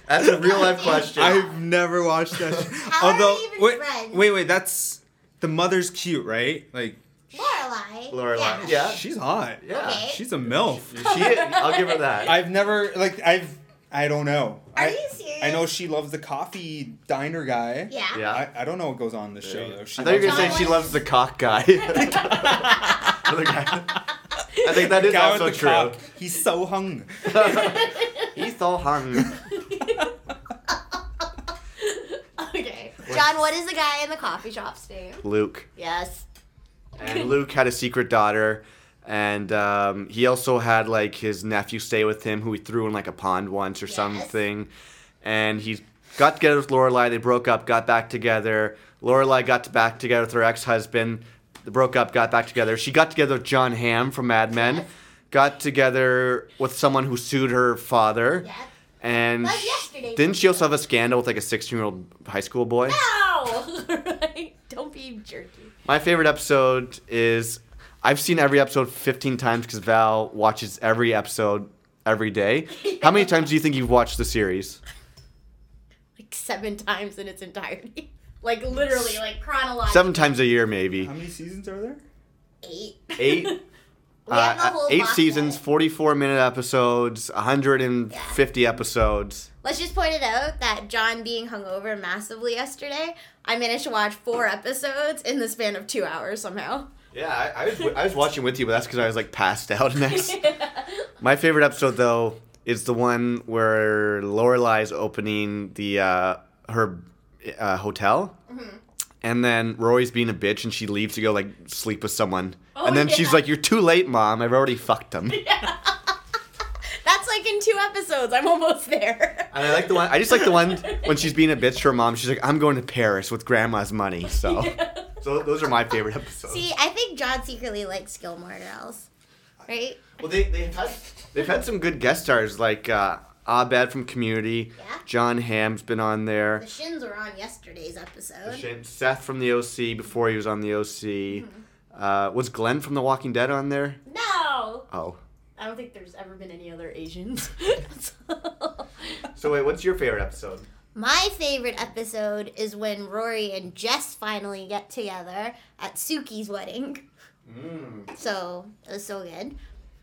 That's a real life question.
I've never watched that. sh-
How are
Although,
they even
wait,
friends?
wait, wait. That's the mother's cute, right? Like,
Lorelai.
Lorelai. Yeah.
she's hot.
yeah.
Okay.
She's a milf.
She, I'll give her that.
I've never like I've I don't know.
Are
I,
you serious?
I know she loves the coffee diner guy.
Yeah.
Yeah.
I, I don't know what goes on in the show though. She
I thought you were
loves
gonna say she loves the cock guy. Other guy. I think that
the
is
guy
also
with the
true.
cock. He's so hung.
He's so hung.
okay. John, what is the guy in the coffee shop's name?
Luke.
Yes.
And Luke had a secret daughter, and um, he also had like his nephew stay with him, who he threw in like a pond once or
Yes.
something. And he got together with Lorelai. They broke up, got back together. Lorelai got to back together with her ex-husband. They broke up, got back together. She got together with John Hamm from Mad Men.
Yes.
Got together with someone who sued her father.
Yes.
And
Like yesterday.
didn't she also have a scandal with like a 16-year-old high school boy?
No! right? Don't be jerky.
My favorite episode is I've seen every episode 15 times because Val watches every episode every day. How many times do you think you've watched the series?
Like seven times in its entirety. Like literally, like chronologically.
Seven times a year, maybe.
How many seasons are there?
Eight.
Eight.
We have the
Uh,
whole
eight seasons,
set.
44 minute episodes, 150 episodes.
Let's just point it out that John being hungover massively yesterday, I managed to watch four episodes in the span of two hours somehow.
Yeah, I, I, was, I was watching with you, but that's because I was like passed out next. My favorite episode, though, is the one where Lorelai's opening the uh, her uh, hotel,
Mm-hmm.
and then Rory's being a bitch, and she leaves to go like sleep with someone,
Oh,
and then
yeah.
she's like, "You're too late, mom. I've already fucked him." Yeah.
That's like in two episodes. I'm almost there.
And I like the one. I just like the one when she's being a bitch to her mom. She's like, "I'm going to Paris with grandma's money." So, so those are my favorite episodes.
See, I think John secretly likes Gilmore Girls. Right?
Well, they they've had they've had some good guest stars like uh, Abed from Community.
Yeah.
John Hamm's been on there.
The Shins were on yesterday's episode.
Shane- Seth from the OC before he was on the OC. Uh, was Glenn from The Walking Dead on there?
No!
Oh.
I don't think there's ever been any other Asians.
So wait, what's your favorite episode?
My favorite episode is when Rory and Jess finally get together at Sookie's wedding.
Mm.
So it was so good.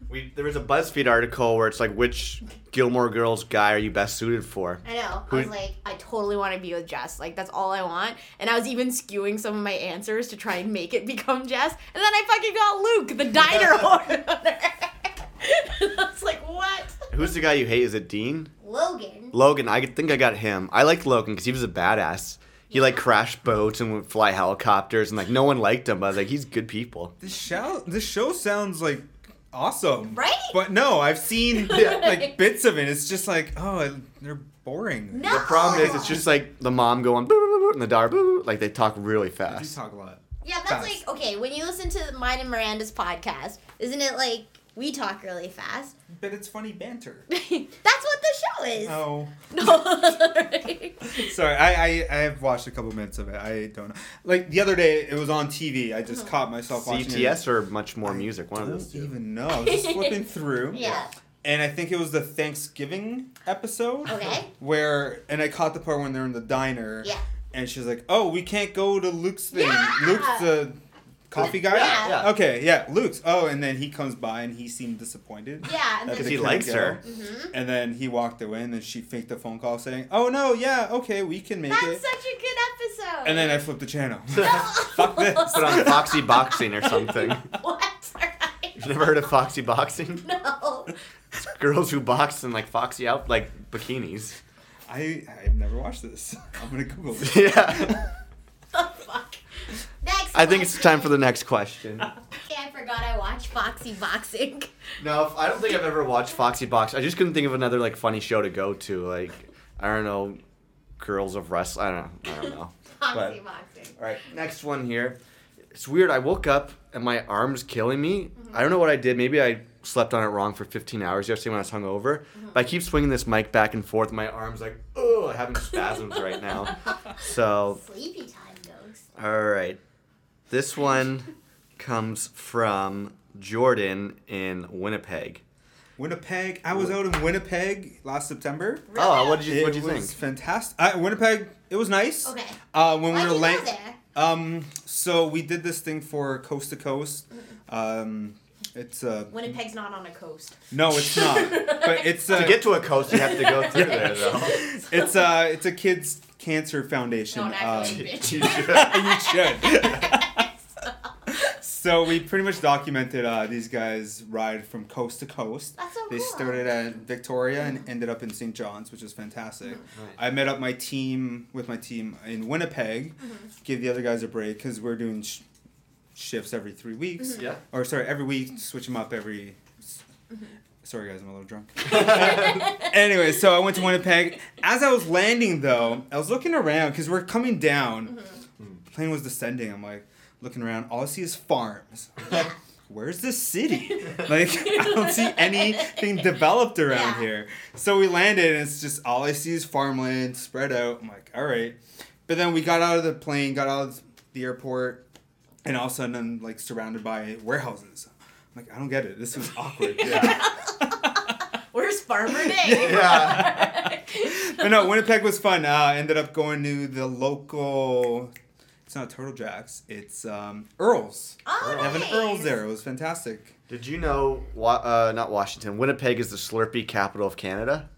We there was a BuzzFeed article where it's like, which Gilmore Girls guy are you best suited for?
I know.
Who-
I was like, I totally want to be with Jess. Like that's all I want. And I was even skewing some of my answers to try and make it become Jess. And then I fucking got Luke, the diner owner. I was like, what?
Who's the guy you hate? Is it Dean?
Logan.
Logan. I think I got him. I liked Logan because he was a badass. He like crashed boats and would fly helicopters and like no one liked him, but I was like, he's good people.
This show this show sounds like awesome.
Right?
But no, I've seen
Yeah.
like bits of it. It's just like, oh, they're boring.
No.
The problem is, it's just like the mom going boo, boo, boo, and the daughter boo, boo, like they talk really fast.
They do talk a lot.
Yeah, that's
Fast.
like okay. When you listen to mine and Miranda's podcast, isn't it like we talk really fast?
But it's funny banter.
that's what the show is.
Oh.
No.
Sorry, I, I I have watched a couple minutes of it. I don't know. Like the other day, it was on TV. I just uh-huh. caught myself watching it.
CTS or much more
I
music? One of those?
I don't
those two.
even know. I was just flipping through.
yeah.
And I think it was the Thanksgiving episode.
Okay.
Where and I caught the part when they're in the diner.
Yeah.
And she's like, "Oh, we can't go to Luke's thing.
Yeah.
Luke's the coffee guy."
Yeah.
Yeah.
Okay, yeah, Luke's. Oh, and then he comes by and he seemed disappointed.
Yeah.
Because he likes
go.
her.
Mhm.
And then he walked away, and then she faked a phone call saying, "Oh no, yeah, okay, we can make
That's
it."
That's such a good episode.
And then I flipped the channel.
No.
Fuck this.
Put on Foxy Boxing or something.
what?
You've never heard of Foxy Boxing?
no.
It's girls who box in like foxy out like bikinis.
I I've never watched this. I'm gonna Google it.
yeah.
The fuck. Next.
I think it's time for the next question.
Okay, I forgot I watched Foxy Boxing.
No, I don't think I've ever watched Foxy Box. I just couldn't think of another like funny show to go to. Like I don't know, Girls of Wrestling. I don't know. I don't know.
Foxy
But-
Boxing.
All right, next one here. It's weird. I woke up and my arm's killing me. Mm-hmm. I don't know what I did. Maybe I slept on it wrong for 15 hours yesterday when I was hungover. Mm-hmm. But I keep swinging this mic back and forth. My arm's like, oh, I'm having spasms right now. So,
Sleepy time, ghost.
all right. This one comes from Jordan in Winnipeg.
Winnipeg. I was out in Winnipeg last September.
Oh, what did you
It
what did you
was
think?
fantastic. Uh, Winnipeg. It was nice.
Okay.
Uh, when
Why'd
we were
you
la-
go there?
Um, so we did this thing for Coast to Coast. Um, it's uh
Winnipeg's not on a coast.
no, it's not. but it's uh,
To get to a coast, you have to go through there, though.
it's uh it's a kids cancer foundation.
No,
um,
actually,
you
bitch.
you should. so we pretty much documented uh, these guys ride from coast to coast.
That's so
They
cool.
started at Victoria and ended up in St. John's, which was fantastic. Mm-hmm. I met up my team with my team in Winnipeg, mm-hmm. give the other guys a break because we're doing sh- shifts every three weeks. Mm-hmm.
Yeah.
Or sorry, every week, switch them up every. Sorry guys, I'm a little drunk. anyway, so I went to Winnipeg. As I was landing though, I was looking around because we're coming down. The plane was descending. I'm like looking around. All I see is farms.
Yeah.
Where's the city? Like I don't see anything developed around
Yeah.
here. So we landed and it's just all I see is farmland spread out. I'm like, all right. But then we got out of the plane, got out of the airport, and all of a sudden I'm like surrounded by warehouses. I'm like, I don't get it. This was awkward.
Where's Farmer Day?
Yeah.
but no, Winnipeg was fun. Uh, I ended up going to the local. It's not Turtle Jacks. It's um, Earl's.
Oh,
They have an. Earl's there. It was fantastic.
Did you know, Wa- uh, not Washington, Winnipeg is the Slurpee capital of Canada?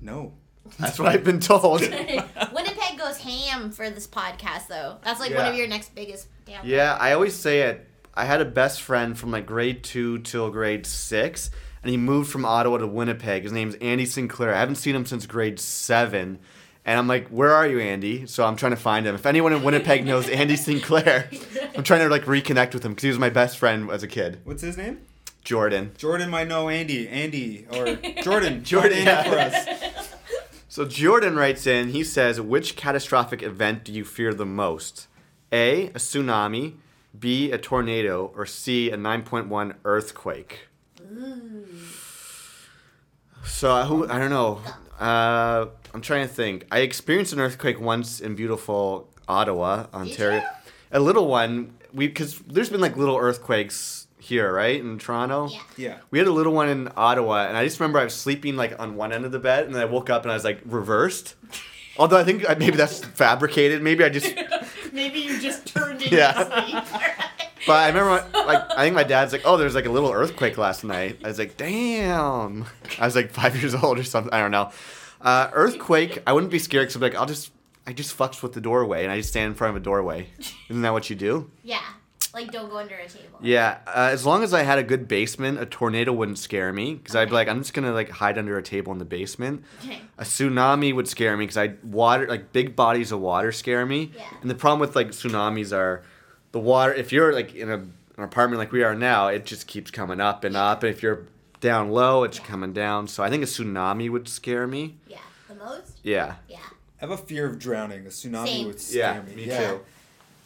No.
That's what I've been told.
Winnipeg goes ham for this podcast, though. That's like one
Yeah.
of your next biggest. Yeah.
Yeah, I always say it. I had a best friend from like grade two till grade six, and he moved from Ottawa to Winnipeg. His name's Andy Sinclair. I haven't seen him since grade seven. And I'm like, where are you, Andy? So I'm trying to find him. If anyone in Winnipeg knows Andy Sinclair, I'm trying to like reconnect with him because he was my best friend as a kid.
What's his name?
Jordan.
Jordan might know Andy. Andy or Jordan.
Jordan, yeah.
for us.
So Jordan writes in, he says, which catastrophic event do you fear the most? A, a tsunami, B, a tornado, or C, a 9.1 earthquake? So I, who, I don't know. Uh, I'm trying to think. I experienced an earthquake once in beautiful Ottawa, Ontario.
you?
A little one. We because there's been like little earthquakes here, right, in Toronto.
Yeah.
Yeah.
We had a little one in Ottawa, and I just remember I was sleeping like on one end of the bed, and then I woke up and I was like reversed. Although I think uh, maybe that's fabricated. Maybe I just.
Maybe you just turned in
Yeah.
sleep.
But I remember, like, I think my dad's like, "Oh, there's like a little earthquake last night." I was like, "Damn!" I was like five years old or something. I don't know. Uh, earthquake. I wouldn't be scared because I'm like, I'll just, I just fucks with the doorway, and I just stand in front of a doorway. Isn't that what you do?
Yeah. Like, don't go under a table.
Yeah, uh, as long as I had a good basement, a tornado wouldn't scare me because I'd be like, I'm just gonna like hide under a table in the basement.
Okay.
A tsunami would scare me because I water like big bodies of water scare me.
Yeah.
And the problem with like tsunamis are the water. If you're like in a, an apartment like we are now, it just keeps coming up and up. And if you're down low, it's
Yeah.
coming down. So I think a tsunami would scare me.
Yeah. The most?
Yeah.
Yeah.
I have a fear of drowning. A tsunami
Same.
would scare
Yeah,
me.
me
yeah,
too.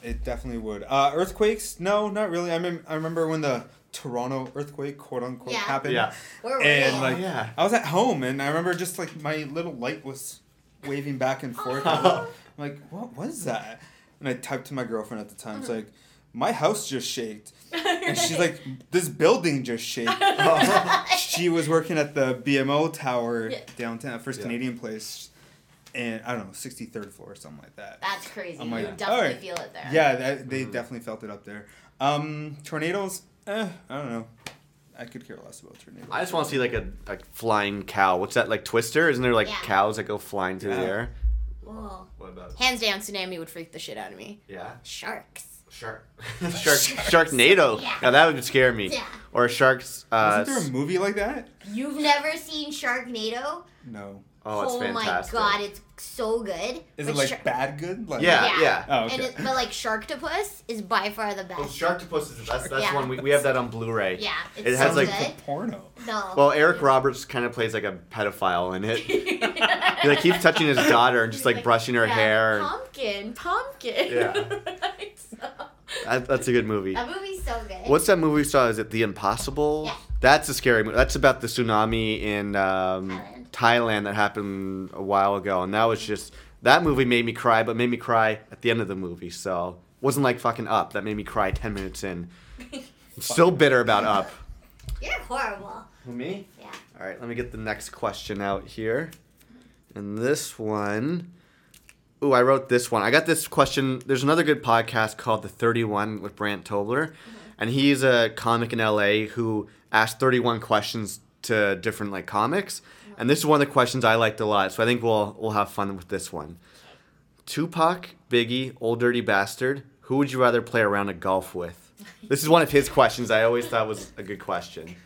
It definitely would. Uh, earthquakes? No, not really. I, mem- I remember when the Toronto earthquake, quote unquote,
Yeah.
happened.
Yeah.
Where were
And
you?
like,
Oh, yeah.
I was at home, and I remember just like my little light was waving back and forth.
Oh.
I'm like, what was that? And I typed to my girlfriend at the time. It's
Mm-hmm.
like, my house just shaked, and she's like, this building just shaked. she was working at the BMO Tower
Yeah.
downtown, First
Yeah.
Canadian Place, and I don't know, sixty third floor or something like that.
That's crazy.
I'm
you definitely
alright.
feel it there.
Yeah, that, they
Mhm.
definitely felt it up there. Um, tornadoes, eh, I don't know. I could care less about tornadoes.
I just want to see like a like flying cow. What's that like Twister? Isn't there like
Yeah.
cows that go flying through the air?
Whoa.
What about?
Hands down, tsunami would freak the shit out of me.
Yeah.
Sharks.
Shark. Shark. Sharknado.
Yeah.
Now that would scare me.
Yeah.
Or sharks. Uh,
Wasn't there a movie like that?
You've never seen Sharknado?
No.
Oh, it's fantastic.
my god, it's so good.
Is
But
it like
Shar-
bad good? Like,
Yeah,
Yeah.
yeah.
Oh, okay.
And it, but like Sharktopus is by far the best.
Well, Sharktopus is that's that's
Yeah.
one we, we have that on Blu-ray.
yeah, it's
It
so
has, like,
good.
Porno.
No.
Well, Eric Roberts kind of plays like a pedophile in it. He like keeps touching his daughter and just like brushing her
Yeah,
hair.
Pumpkin, pumpkin.
Yeah.
So-
that, that's a good movie.
that movie's so good.
What's that movie we saw? Is it The Impossible?
Yeah.
That's a scary movie. That's about the tsunami in um,
Thailand.
Thailand that happened a while ago, and that was just that movie made me cry, but made me cry at the end of the movie. So wasn't like fucking up. That made me cry ten minutes in. Still bitter about up.
You're horrible.
Me?
Yeah.
All right, let me get the next question out here. And this one. Ooh, I wrote this one. I got this question. There's another good podcast called The 31 with Brant Tobler. Mm-hmm. And he's a comic in LA who asked 31 questions to different like comics. And this is one of the questions I liked a lot. So I think we'll we'll have fun with this one. Tupac, Biggie, Old Dirty Bastard, who would you rather play around a golf with? This is one of his questions I always thought was a good question.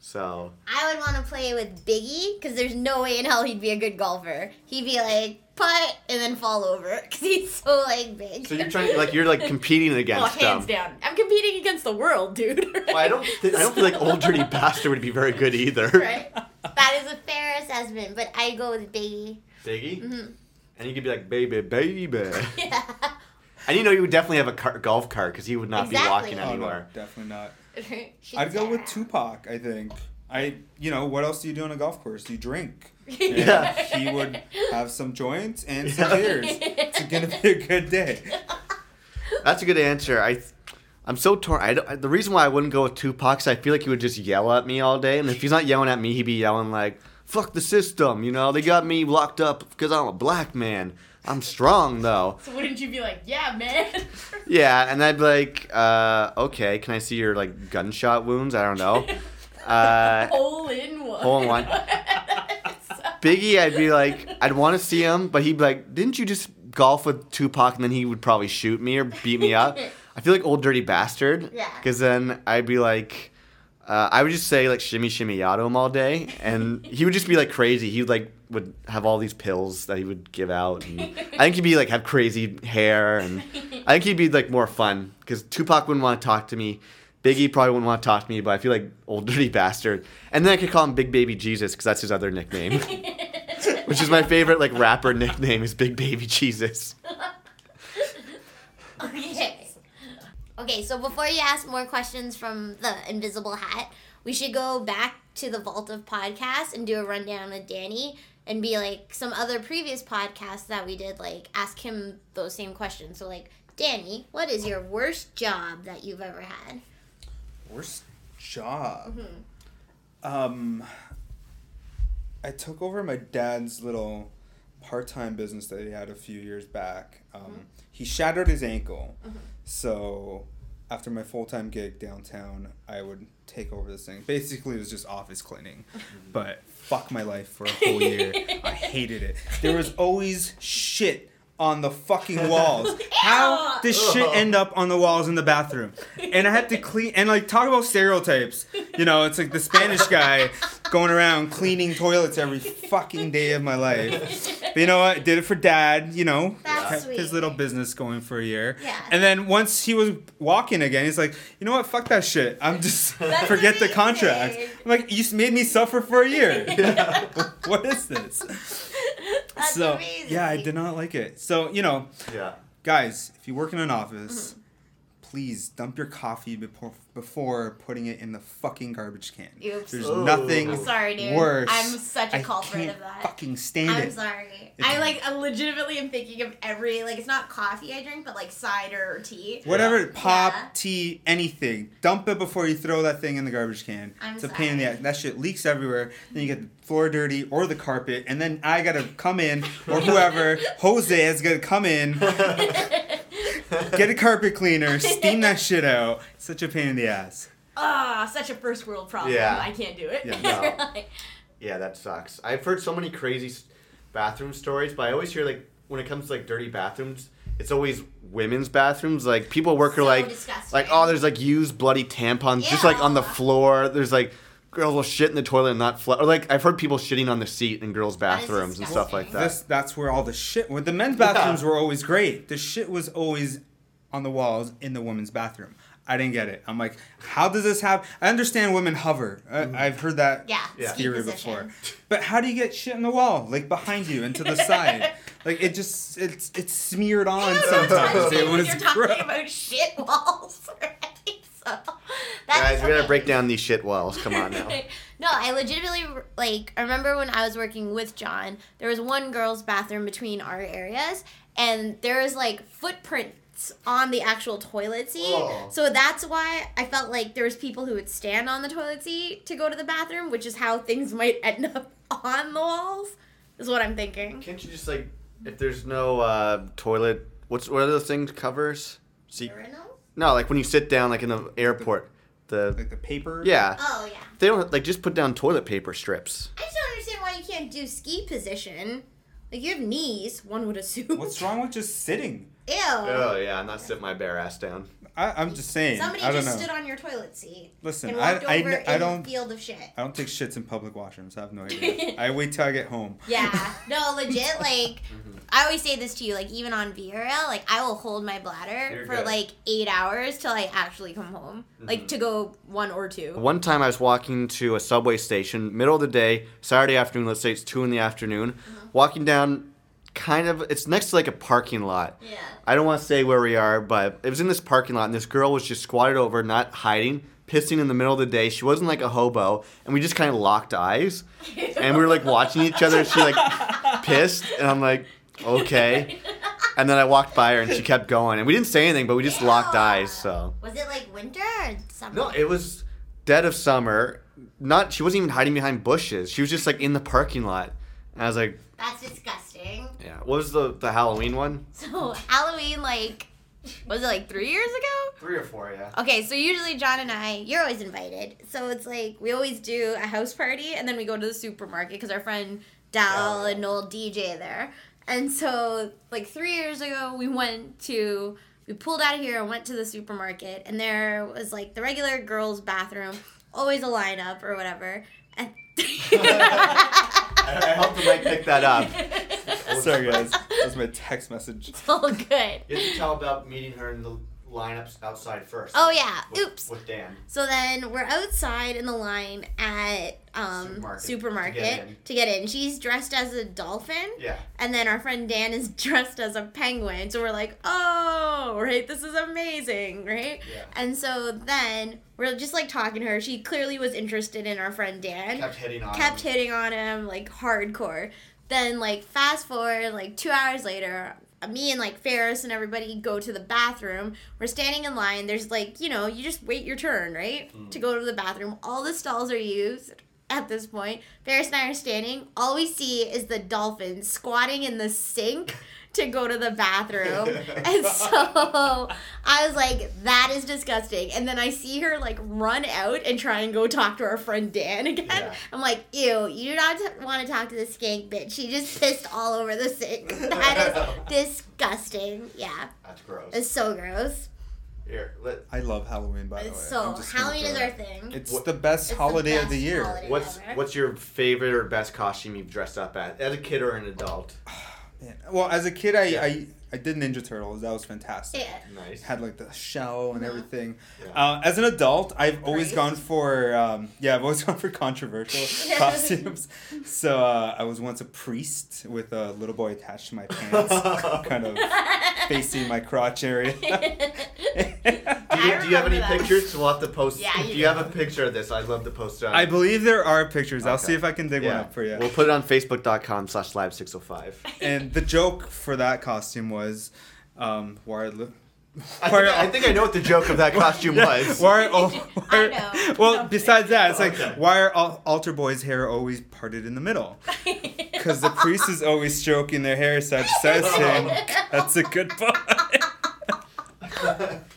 So
I would want to play with Biggie because there's no way in hell he'd be a good golfer. He'd be like putt and then fall over because he's so like big.
So you're trying like you're like competing
Oh,
against
hands
them.
down. I'm competing against the world, dude.
Well, I don't. Th- I don't feel like old dirty bastard would be very good either.
right?
that is a fair assessment, but I go with Biggie.
Biggie,
Mhm.
and you could be like baby, baby,
Yeah.
and you know you would definitely have a car- golf cart because he would not
Exactly.
be walking
Oh,
Oh no,
anywhere.
definitely not. I'd go with. Tupac. I think. I, you know, what else do you do on a golf course? You drink.
Yeah.
He would have some joints and some beers. It's gonna be a good day.
That's a good answer. I. I'm so torn. I, don't- the reason why I wouldn't go with Tupac is I feel like he would just yell at me all day, and if he's not yelling at me, he'd be yelling like, "Fuck the system," you know. They got me locked up because I'm a black man. I'm strong though.
So wouldn't you be like, yeah, man?
Yeah, and I'd be like, uh, okay, can I see your like gunshot wounds? I don't know. Uh,
Hole in one.
Hole in one. Biggie, I'd be like, I'd want to see him, but he'd be like, didn't you just golf with Tupac and then he would probably shoot me or beat me up? I feel like old dirty bastard.
Yeah.
Because then I'd be like, uh, I would just say like shimmy shimmy to him all day, and he would just be like crazy. He would like would have all these pills that he would give out, and I think he'd be like have crazy hair, and I think he'd be like more fun because Tupac wouldn't want to talk to me. Biggie probably wouldn't want to talk to me, but I feel like old dirty bastard. And then I could call him Big Baby Jesus because that's his other nickname, which is my favorite like rapper nickname is Big Baby Jesus.
Okay. Okay, so before you ask more questions from the invisible hat, we should go back to the Vault of Podcasts and do a rundown with Danny and be like some other previous podcasts that we did, like ask him those same questions. So, like, Danny, what is your worst job that you've ever had?
Worst job.
Mm-hmm.
Um, I took over my dad's little part-time business that he had a few years back. Um,
Mm-hmm.
He shattered his ankle, so after my full-time gig downtown, I would take over this thing. Basically, it was just office cleaning, but fuck my life for a whole year. I hated it. There was always shit on the fucking walls. How does shit end up on the walls in the bathroom? And I had to clean and like talk about stereotypes. You know, it's like the Spanish guy going around cleaning toilets every fucking day of my life. But you know what? Did it for dad, you know.
That's
kept
sweet.
his little business going for a year.
Yeah.
And then once he was walking again, he's like, you know what? Fuck that shit. I'm just
That's
forget the
amazing.
contract. I'm like, you s- made me suffer for a year. what is this?
That's
so
amazing.
yeah, I did not like it. So you know,
Yeah.
guys, if you work in an office,
Mm-hmm.
Please dump your coffee before before putting it in the fucking garbage can.
Oops.
There's
Oh.
nothing
I'm sorry, dude.
worse.
I'm such a
I
culprit
can't
of that.
fucking stand
I'm
it.
sorry.
It's-
I like I legitimately am thinking of every like it's not coffee I drink, but like cider or tea.
Whatever, pop,
Yeah.
tea, anything. Dump it before you throw that thing in the garbage can.
I'm
it's a pain in the ass. That shit leaks everywhere. Then you get the floor dirty or the carpet, and then I gotta come in, or whoever, Jose is gonna come in, get a carpet cleaner, steam that shit out. It's such a pain in the ass.
Ah, such a first world problem.
Yeah.
I can't do it.
Yeah.
No. Yeah, that sucks. I've heard so many crazy bathroom stories, but I always hear like when it comes to like dirty bathrooms, it's always women's bathrooms. Like people work are like
disgusting.
like oh, there's like used bloody tampons just like on the floor. There's like girls will shit in the toilet and not flush. Or like I've heard people shitting on the seat in girls' bathrooms and stuff like that.
This, that's where all the shit. Well, the men's bathrooms were always great. The shit was always on the walls in the women's bathroom. I didn't get it. I'm like, how does this happen? I understand women hover. I, mm-hmm. I've heard that
Yeah,
Yeah.
ski
theory
position.
before. But how do you get shit in the wall, like behind you and to the side? Like it just it's it's smeared on
Ew,
sometimes.
You're
It was
You're
gross.
talking about shit walls, right? So
That
Guys, we gotta break down these shit walls. Come on now.
no, I legitimately like. I remember when I was working with John, there was one girl's bathroom between our areas, and there was like footprints on the actual toilet seat.
Oh.
So that's why I felt like there was people who would stand on the toilet seat to go to the bathroom, which is how things might end up on the walls. Is what I'm thinking.
Can't you just like, if there's no uh, toilet, what's what are those things covers? See,
Urinal?
No, like when you sit down, like in the airport, the
Like the paper.
yeah,
Oh yeah.
they don't like just put down toilet paper strips.
I just don't understand why you can't do ski position. Like you have knees, one would assume.
What's wrong with just sitting?
Ew.
Oh yeah, I'm not sitting my bare ass down.
I, I'm just saying.
Somebody
I don't
just
know.
stood on your toilet seat
Listen,
and
I,
walked
I,
over
I
in
don't
a field of shit.
I don't take shits in public washrooms. I have no idea. I wait till I get home.
Yeah. No, legit. Like,
Mm-hmm.
I always say this to you. Like, even on VRL, like I will hold my bladder
You're
for
good.
like eight hours till I actually come home.
Mm-hmm.
Like to go one or two.
One time I was walking to a subway station, middle of the day, Saturday afternoon, let's say it's two in the afternoon, walking down kind of, it's next to like a parking lot.
Yeah.
I don't want to say where we are, but it was in this parking lot, and this girl was just squatted over, not hiding, pissing in the middle of the day. She wasn't like a hobo, and we just kind of locked eyes, and we were like watching each other. She like pissed, and I'm like, okay. And then I walked by her, and she kept going, and we didn't say anything, but we just locked eyes. So
Was it like winter or summer?
no, it was dead of summer. Not she wasn't even hiding behind bushes. She was just like in the parking lot. And I was like,
That's disgusting.
Yeah. What was the the Halloween one?
So Halloween, like, was it like three years ago?
Three or four, yeah.
Okay, so usually John and I, you're always invited. So it's like we always do a house party and then we go to the supermarket because our friend Dal
Oh,
and Noel DJ there. And so, like three years ago, we went to, we pulled out of here and went to the supermarket, and there was like the regular girls' bathroom, always a lineup or whatever. And
I hope the mic picked that up.
Sorry, guys. That's my text message.
It's all good.
You have to tell about meeting her in the lineups outside first.
Oh, yeah.
With-
Oops.
With Dan.
So then we're outside in the line at um,
Supermarket,
supermarket,
to get in.
to get in. She's dressed as a dolphin.
Yeah.
And then our friend Dan is dressed as a penguin. So we're like, oh, right, this is amazing, right?
Yeah.
And so then we're just like talking to her. She clearly was interested in our friend Dan.
Kept hitting on him.
Kept
him.
hitting on him like hardcore. Then like fast forward like two hours later, me and like Ferris and everybody go to the bathroom. We're standing in line. There's like you know you just wait your turn right
Mm.
to go to the bathroom. All the stalls are used at this point. Ferris and I are standing. All we see is the dolphin squatting in the sink to go to the bathroom. and so I was like, that is disgusting. And then I see her like run out and try and go talk to our friend Dan again.
Yeah.
I'm like, ew, you do not t- want to talk to the skank bitch. She just pissed all over the sink. That is disgusting. Yeah.
That's gross.
It's so gross.
Here, let,
I love Halloween, by the way.
It's so
I'm just gonna
Halloween is our thing.
It's
What-
the best
It's the
holiday of the year.
what's
ever.
what's your favorite or best costume you've dressed up at as a kid or an adult?
Man. Well, as a kid, I,
Yeah.
I I did Ninja Turtles. That was fantastic.
Yeah.
Nice.
Had like the shell and
Mhm.
everything.
Yeah.
Uh, as an adult, I've always
Great.
gone for um, yeah, I've always gone for controversial costumes. So uh, I was once a priest with a little boy attached to my pants, kind of facing my crotch area.
Do you, do you have any
that.
pictures? We'll have to post.
Yeah,
if
you
you, have a picture of this, I'd love to post it. On.
I believe there are pictures. I'll see if I can dig one up for you.
We'll put it on Facebook.com slash live six oh five.
and the joke for that costume was, um, why are li-
I,
why
think- I think I know what the joke of that costume
Yeah,
was.
Why are, al- why
I
are-
know.
Well,
No.
besides that, it's like
Okay.
why are al- altar boys' hair always parted in the middle? Because the priest is always stroking their hair side to side, saying, "That's a good boy."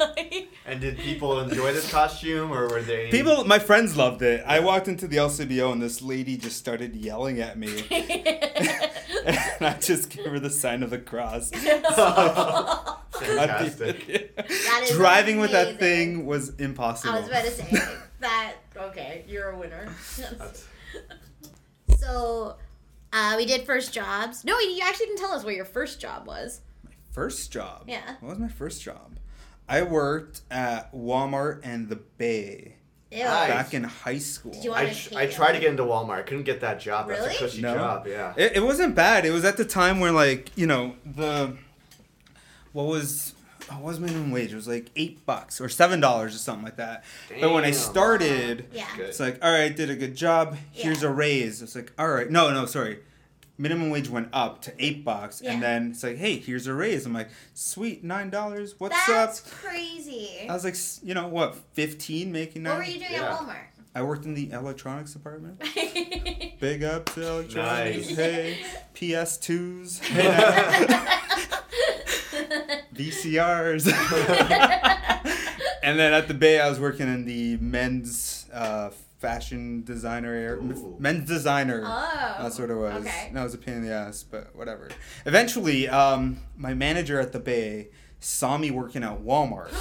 right?
and did people enjoy this costume, or were they
People, my friends loved it. I walked into the LCBO and this lady just started yelling at me, and I just gave her the sign of the cross.
Fantastic.
That is
Driving with that thing was impossible.
I was about to say that. Okay, you're a winner.
That's-
so, uh, we did first jobs. No, you actually didn't tell us what your first job was.
My First job.
Yeah.
What was my first job? I worked at Walmart and the Bay
Ew.
Back in high school.
Did you
I,
wanna
tr- I tried to get into Walmart. I couldn't get that job. That's
Really?
a cushy
No.
job. Yeah.
It, it wasn't bad. It was at the time when like you know the what was what was minimum wage? It was like eight bucks or seven dollars or something like that. But when I
Damn.
started,
Yeah.
Good.
it's like all right, did a good job. Here's
Yeah.
a raise. It's like all right, no, no, sorry, minimum wage went up to eight bucks,
Yeah.
and then it's like, hey, here's a raise. I'm like, sweet, nine dollars. What's
That's
up?
That's crazy.
I was like, s- you know what, fifteen making
what
nine.
were you doing
Yeah.
at Walmart?
I worked in the electronics department. Big up to electronics.
Nice.
Hey, PS2s. Hey, VCRs. and then at the Bay, I was working in the men's uh, fashion designer area.
Ooh.
Men's designer.
oh.
That's what it was.
Okay.
That was a pain in the ass, but whatever. Eventually, um, my manager at the Bay saw me working at Walmart,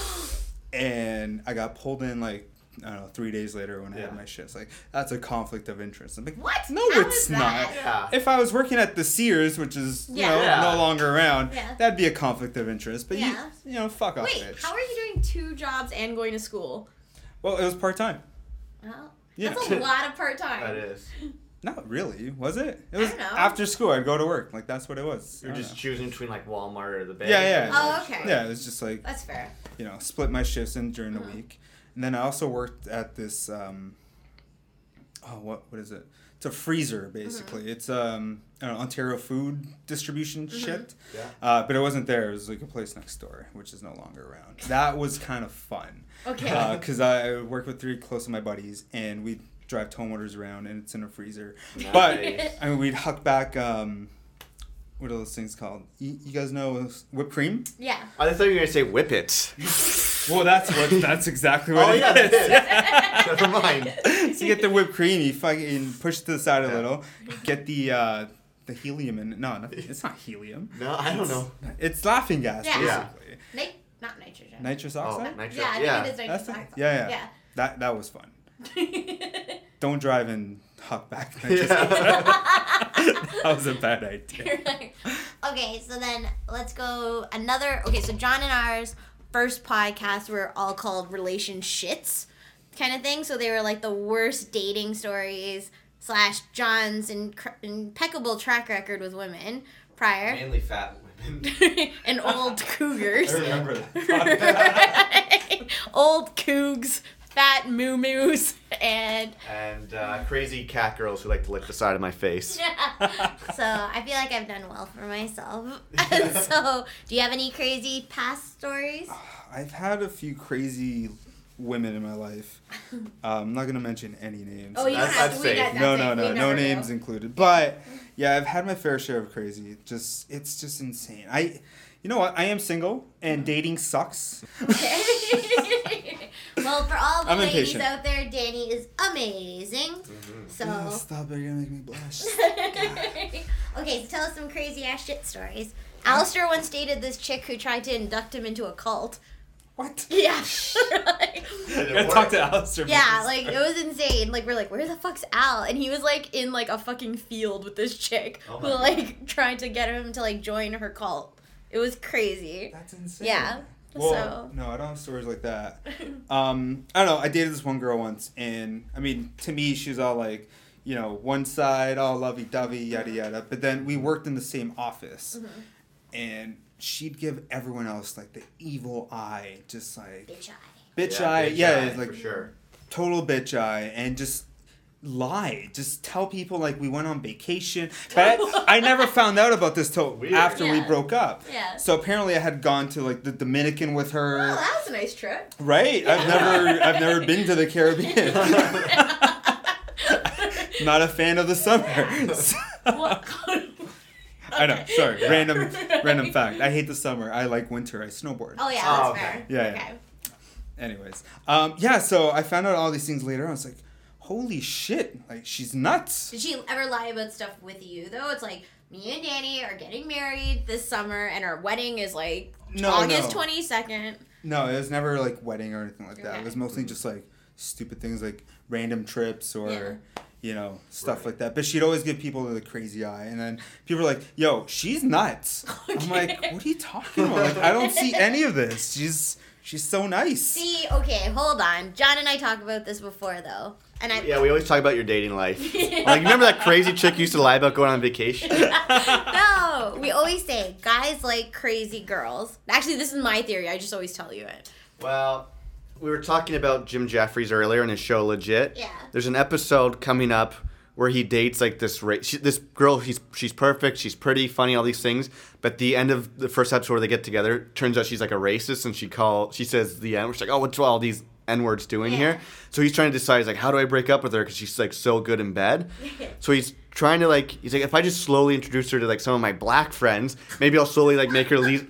and I got pulled in like I don't know three days later when I
Yeah.
had my shit. It's like that's a conflict of interest. I'm like,
What?
No,
How
it's not.
Yeah.
If I was working at the Sears, which is you know
Yeah.
no longer around,
Yeah.
that'd be a conflict of interest. But
Yeah.
you, you know, fuck off,
Wait,
bitch.
how are you doing two jobs and going to school?
well, it was part time.
Well,
Yeah.
That's a lot of part time.
That is.
Not really, was it? It was
don't know.
after school. I'd go to work. Like that's what it was.
You're just
know.
choosing between like Walmart or the bank.
Yeah, yeah.
Oh, okay.
Yeah, it was just like
That's fair.
you know, split my shifts in during the
Mhm.
week. And then I also worked at this um oh what what is it? It's a freezer basically. It's um I Ontario food distribution shit.
Yeah.
Uh, but it wasn't there. It was like a place next door, which is no longer around. That was kind of fun.
Okay.
Because I work with three close of my buddies, and we drive tow motors around, and it's in a freezer. But I mean, we'd huck back. Um, what are those things called? You, you guys know whipped cream?
yeah.
I thought you were gonna say whip it.
Well, that's what. That's exactly what
Oh,
it
yeah, that
is.
is.
Yeah.
Never mind.
so you get the whipped cream, you fucking push it to the side a little, get the uh, the helium in. it. No, no, it's not helium.
No, I don't know.
It's laughing gas,
Yeah.
Yeah.
basically.
Nit- not nitrogen.
Nitrous
Oh,
oxide.
nitro.
yeah, I
yeah.
think it is nitrous
it?
oxide.
Yeah, yeah. That that was fun. Don't drive and huck back nitrous
Yeah.
that was a bad idea.
okay, so then let's go another. Okay, so John and ours first podcast were all called relationships, kind of thing. So they were like the worst dating stories slash John's inc- impeccable track record with women prior
Mainly fat women.
and old cougars.
I remember that.
old cougs, fat moo moos, and
and uh, crazy cat girls who like to lick the side of my face.
so I feel like I've done well for myself. so, do you have any crazy past stories?
I've had a few crazy women in my life. Um, I'm not gonna mention any names.
oh, you
That's-
have
that's
to. We
safe.
got that's
no,
safe.
no,
We
no, no
never do.
names included. But yeah, I've had my fair share of crazy. Just it's just insane. I, you know what? I am single and mm-hmm. dating sucks.
Okay. well, for all the
I'm
ladies
impatient.
out there, Danny is amazing. Mm-hmm. So.
Yeah, stop it! You're gonna make me blush.
okay, so tell us some crazy ass shit stories. Alistair once dated this chick who tried to induct him into a cult.
What?
Yeah.
Did it
Gotta
work?
talk to Alistair.
Yeah, like it was insane. Like we're like, where the fuck's Al? And he was like in like a fucking field with this chick
Oh
who
my
like tried to get him to like join her cult. It was crazy.
That's insane.
Yeah,
Well,
so-
no, I don't have stories like that. Um, I don't know. I dated this one girl once, and I mean, to me, she was all like, you know, one side, all lovey dovey, yada yada. But then we worked in the same office,
Mm-hmm.
and she'd give everyone else like the evil eye, just like
Bitch eye.
bitch
Yeah,
eye,
bitch
yeah,
eye,
it's like
for sure.
total bitch eye, and just lie, just tell people like we went on vacation. But I never found out about this till
Weird.
after we broke up.
Yeah.
So apparently, I had gone to like the Dominican with her.
Well, that was a nice trip.
Right. I've never I've never been to the Caribbean. Not a fan of the summer.
What?
I know. Sorry.
Yeah.
Random random fact. I hate the summer. I like winter. I snowboard.
Oh yeah,
Oh,
that's
okay.
fair.
Yeah, yeah.
Okay.
Anyways. Um yeah, so I found out all these things later on. I was like, holy shit. Like she's nuts.
Did she ever lie about stuff with you though? It's like me and Danny are getting married this summer, and our wedding is like
No,
August
no.
twenty second.
No, it was never like wedding or anything like that.
Okay.
It was mostly just like stupid things like random trips or
Yeah.
You know stuff
Right.
like that. But she'd always give people the crazy eye, and then people are like, "Yo, she's nuts." I'm like, "What are you talking about? Like, I don't see any of this. She's she's so nice."
See, okay, hold on. John and I talked about this before though, and I
Yeah, we always talk about your dating life. Like, remember that crazy chick you used to lie about going on vacation?
no, we always say guys like crazy girls. Actually, this is my theory. I just always tell you it.
Well, we were talking about Jim Jefferies earlier in his show Legit.
Yeah.
There's an episode coming up where he dates like this ra- she, this girl. She's she's perfect. She's pretty, funny, all these things. But the end of the first episode where they get together, turns out she's like a racist, and she call she says the N. She's like, oh, what's all these N words doing
Yeah.
here? So he's trying to decide, he's like, how do I break up with her because she's like so good in bed. So he's trying to like, he's like, if I just slowly introduce her to like some of my black friends, maybe I'll slowly like make her least,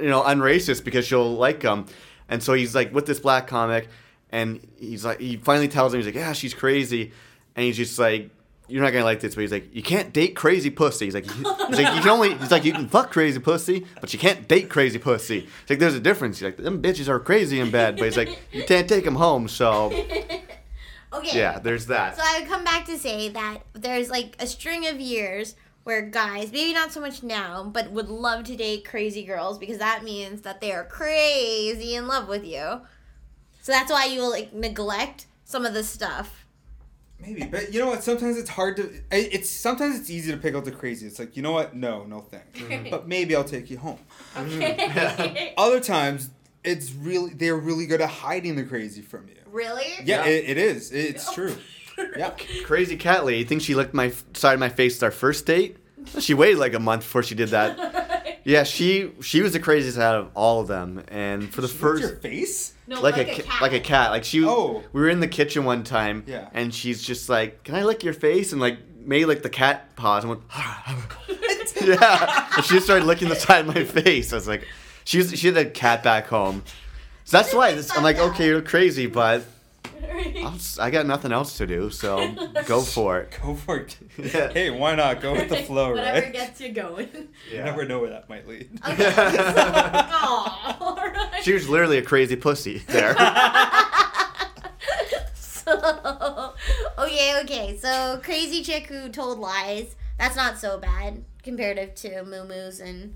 you know, unracist because she'll like them. And so he's like with this black comic, and he's like, he finally tells him, he's like, yeah, she's crazy, and he's just like. You're not gonna like this, but he's like, you can't date crazy pussy. He's like, he's like, you can only, he's like, you can fuck crazy pussy, but you can't date crazy pussy. He's like, there's a difference. He's like, them bitches are crazy in bed, but he's like, you can't take them home. So
Okay.
yeah, there's that.
So I would come back to say that there's like a string of years where guys, maybe not so much now, but would love to date crazy girls because that means that they are crazy in love with you. So that's why you will like neglect some of the stuff.
Maybe, but you know what? Sometimes it's hard to. It's sometimes it's easy to pick out the crazy. It's like you know what? No, no thanks. But maybe I'll take you home.
Okay. Mm-hmm.
Other times, it's really they're really good at hiding the crazy from you.
really?
Yeah,
Yeah.
It, it is. It's true. Yeah.
Crazy cat lady You think she licked my side of my face at our first date. She waited like a month before she did that. Yeah, she she was the craziest out of all of them, and for the
She licked
first
your face.
No,
like, a, ca- like a cat. Like she,
Oh.
we were in the kitchen one time,
Yeah.
and she's just like, "Can I lick your face?" And like made like the cat paws and went, yeah. And she just started licking the side of my face. I was like, she was, she had a cat back home, so that's why this, I'm like, okay, you're crazy, but I'll, s- I got nothing else to do, so go for it.
Go for it.
Yeah.
Hey, why not go with the flow,
Whatever
right?
gets you going.
You never know where that might lead.
Okay.
Aw, alright.
She was literally a crazy pussy there.
so okay, okay. So crazy chick who told lies. That's not so bad comparative to moo moos and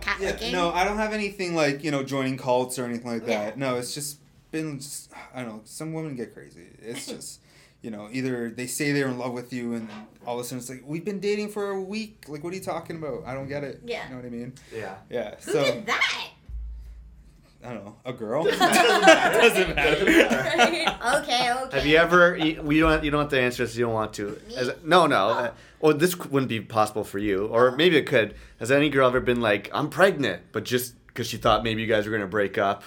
cat
Yeah,
licking.
no, I don't have anything like you know joining cults or anything like that.
Yeah.
No, it's just been just, I don't know. Some women get crazy. It's just you know either they say they're in love with you and all of a sudden it's like we've been dating for a week. Like what are you talking about? I don't get it.
Yeah.
You know what I mean?
yeah.
Yeah.
Who
so
did that?
I don't know. A girl.
Doesn't matter.
Doesn't matter.
Okay, okay.
Have you ever? You we don't. You don't have to answer this. You don't want to. As- no, no.
Oh.
Uh, well, this wouldn't be possible for you, or maybe it could. Has any girl ever been like, "I'm pregnant," but just because she thought maybe you guys were gonna break up,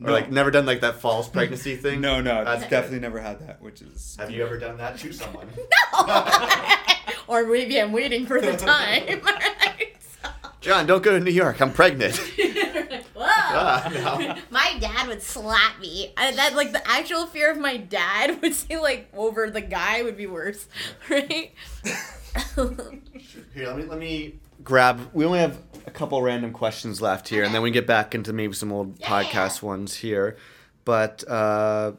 or
No.
like never done like that false pregnancy thing?
No, no, I've
good.
definitely never had that, which is.
Have you ever done that to someone? no.
or maybe I'm waiting for the time.
John, don't go to New York. I'm pregnant.
Whoa.
Ah, no.
My dad would slap me.
I, that like the actual fear of my dad would say like over the guy would be worse, right?
Here, let me let me grab. We only have a couple random questions left here, and then we get back into maybe some old
Yeah.
podcast ones here. But uh,